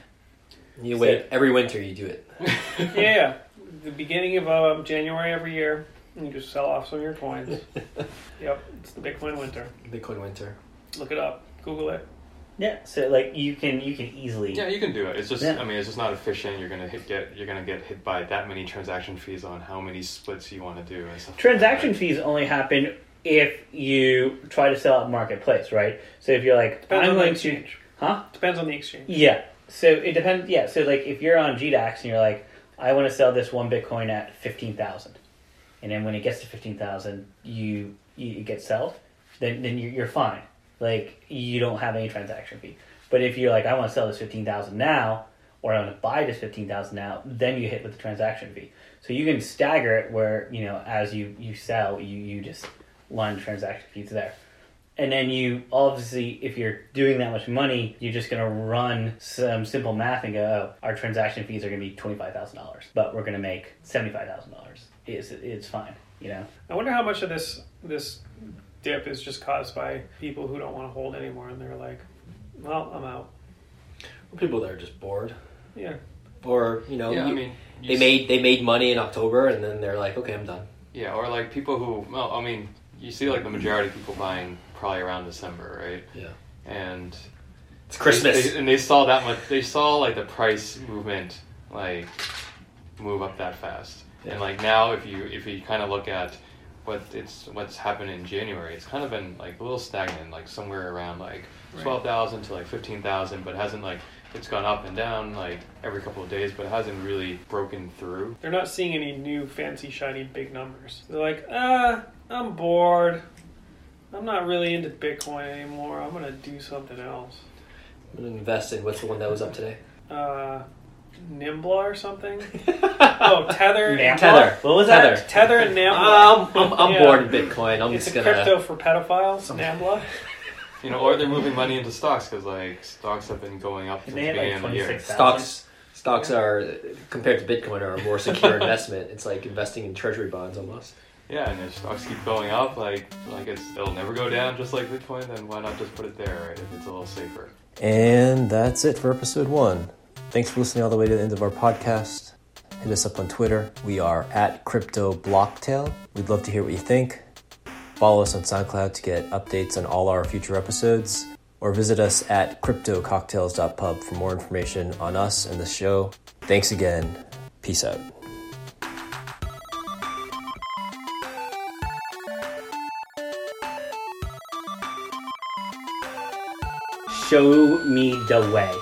[SPEAKER 2] You wait every winter. You do it. [laughs]
[SPEAKER 1] yeah, yeah. The beginning of um, January every year, you just sell off some of your coins. [laughs] yep, it's the Bitcoin winter.
[SPEAKER 2] Bitcoin winter.
[SPEAKER 1] Look it up. Google it.
[SPEAKER 4] Yeah, so like you can you can easily
[SPEAKER 3] Yeah, you can do it. It's just,
[SPEAKER 4] Yeah.
[SPEAKER 3] I mean, it's just not efficient. You're gonna hit get, you're gonna get hit by that many transaction fees on how many splits you want to do and stuff. like
[SPEAKER 4] transaction
[SPEAKER 3] that.
[SPEAKER 4] fees only happen if you try to sell at marketplace, right? So if you're like
[SPEAKER 1] Depends
[SPEAKER 4] I'm
[SPEAKER 1] on the
[SPEAKER 4] going to
[SPEAKER 1] exchange.
[SPEAKER 4] huh?
[SPEAKER 1] Depends on the exchange.
[SPEAKER 4] Yeah. So it depends. Yeah. So like if you're on GDAX and you're like, I want to sell this one Bitcoin at fifteen thousand, and then when it gets to fifteen thousand, you you get sold, then then you're, you're fine. Like you don't have any transaction fee. But if you're like, I want to sell this fifteen thousand now, or I want to buy this fifteen thousand now, then you hit with the transaction fee. So you can stagger it where you know as you you sell, you you just line transaction fees there. And then you obviously, if you're doing that much money, you're just gonna run some simple math and go, oh, our transaction fees are gonna be twenty five thousand dollars, but we're gonna make seventy five thousand dollars. It's it's fine, you know.
[SPEAKER 1] I wonder how much of this this dip is just caused by people who don't want to hold anymore, and they're like, "Well, I'm out."
[SPEAKER 2] People that are just bored,
[SPEAKER 1] Yeah,
[SPEAKER 2] or you know,
[SPEAKER 3] Yeah, I mean, you
[SPEAKER 2] they
[SPEAKER 3] s-
[SPEAKER 2] made they made money in October, and then they're like, okay, I'm done.
[SPEAKER 3] Yeah, or like people who, well, I mean, you see like the majority of people buying probably around December, right?
[SPEAKER 2] Yeah,
[SPEAKER 3] And
[SPEAKER 2] it's Christmas.
[SPEAKER 3] They, and they saw that much. They saw like the price movement like move up that fast.
[SPEAKER 2] Yeah.
[SPEAKER 3] And like now, if you if you kind of look at what it's what's happened in January, it's kind of been like a little stagnant, like somewhere around like
[SPEAKER 1] Right.
[SPEAKER 3] twelve thousand to like fifteen thousand, but hasn't like it's gone up and down like every couple of days, but it hasn't really broken through.
[SPEAKER 1] they're not seeing any new fancy shiny big numbers. They're like, "Ah, I'm bored. I'm not really into Bitcoin anymore. I'm gonna do something else."
[SPEAKER 2] I'm gonna invest in what's the one that was up today?
[SPEAKER 1] Uh, Nimbla or something. [laughs] Oh, Tether.
[SPEAKER 4] Nambla?
[SPEAKER 2] Tether.
[SPEAKER 4] What was
[SPEAKER 2] Tether.
[SPEAKER 4] that?
[SPEAKER 1] Tether and Nambla.
[SPEAKER 2] Um, I'm, I'm
[SPEAKER 1] Yeah.
[SPEAKER 2] bored in Bitcoin. I'm
[SPEAKER 1] it's
[SPEAKER 2] just
[SPEAKER 1] a
[SPEAKER 2] gonna.
[SPEAKER 1] crypto for pedophiles. Nambla. [laughs]
[SPEAKER 3] You know, or they're moving money into stocks because like stocks have been going up since
[SPEAKER 4] And
[SPEAKER 3] the
[SPEAKER 4] they had like
[SPEAKER 3] beginning of the year.
[SPEAKER 4] six
[SPEAKER 2] Stocks stocks are compared to Bitcoin are a more secure [laughs] investment. It's like investing in treasury bonds almost.
[SPEAKER 3] Yeah, and if stocks keep going up, like like it's it'll never go down, just like Bitcoin. Then why not just put it there, right? If it's a little safer.
[SPEAKER 5] And that's it for episode one. Thanks for listening all the way to the end of our podcast. Hit us up on Twitter. We are at Crypto Blocktail. We'd love to hear what you think. Follow us on SoundCloud to get updates on all our future episodes, or visit us at cryptococktails.pub for more information on us and the show. Thanks again. Peace out.
[SPEAKER 4] Show me the way.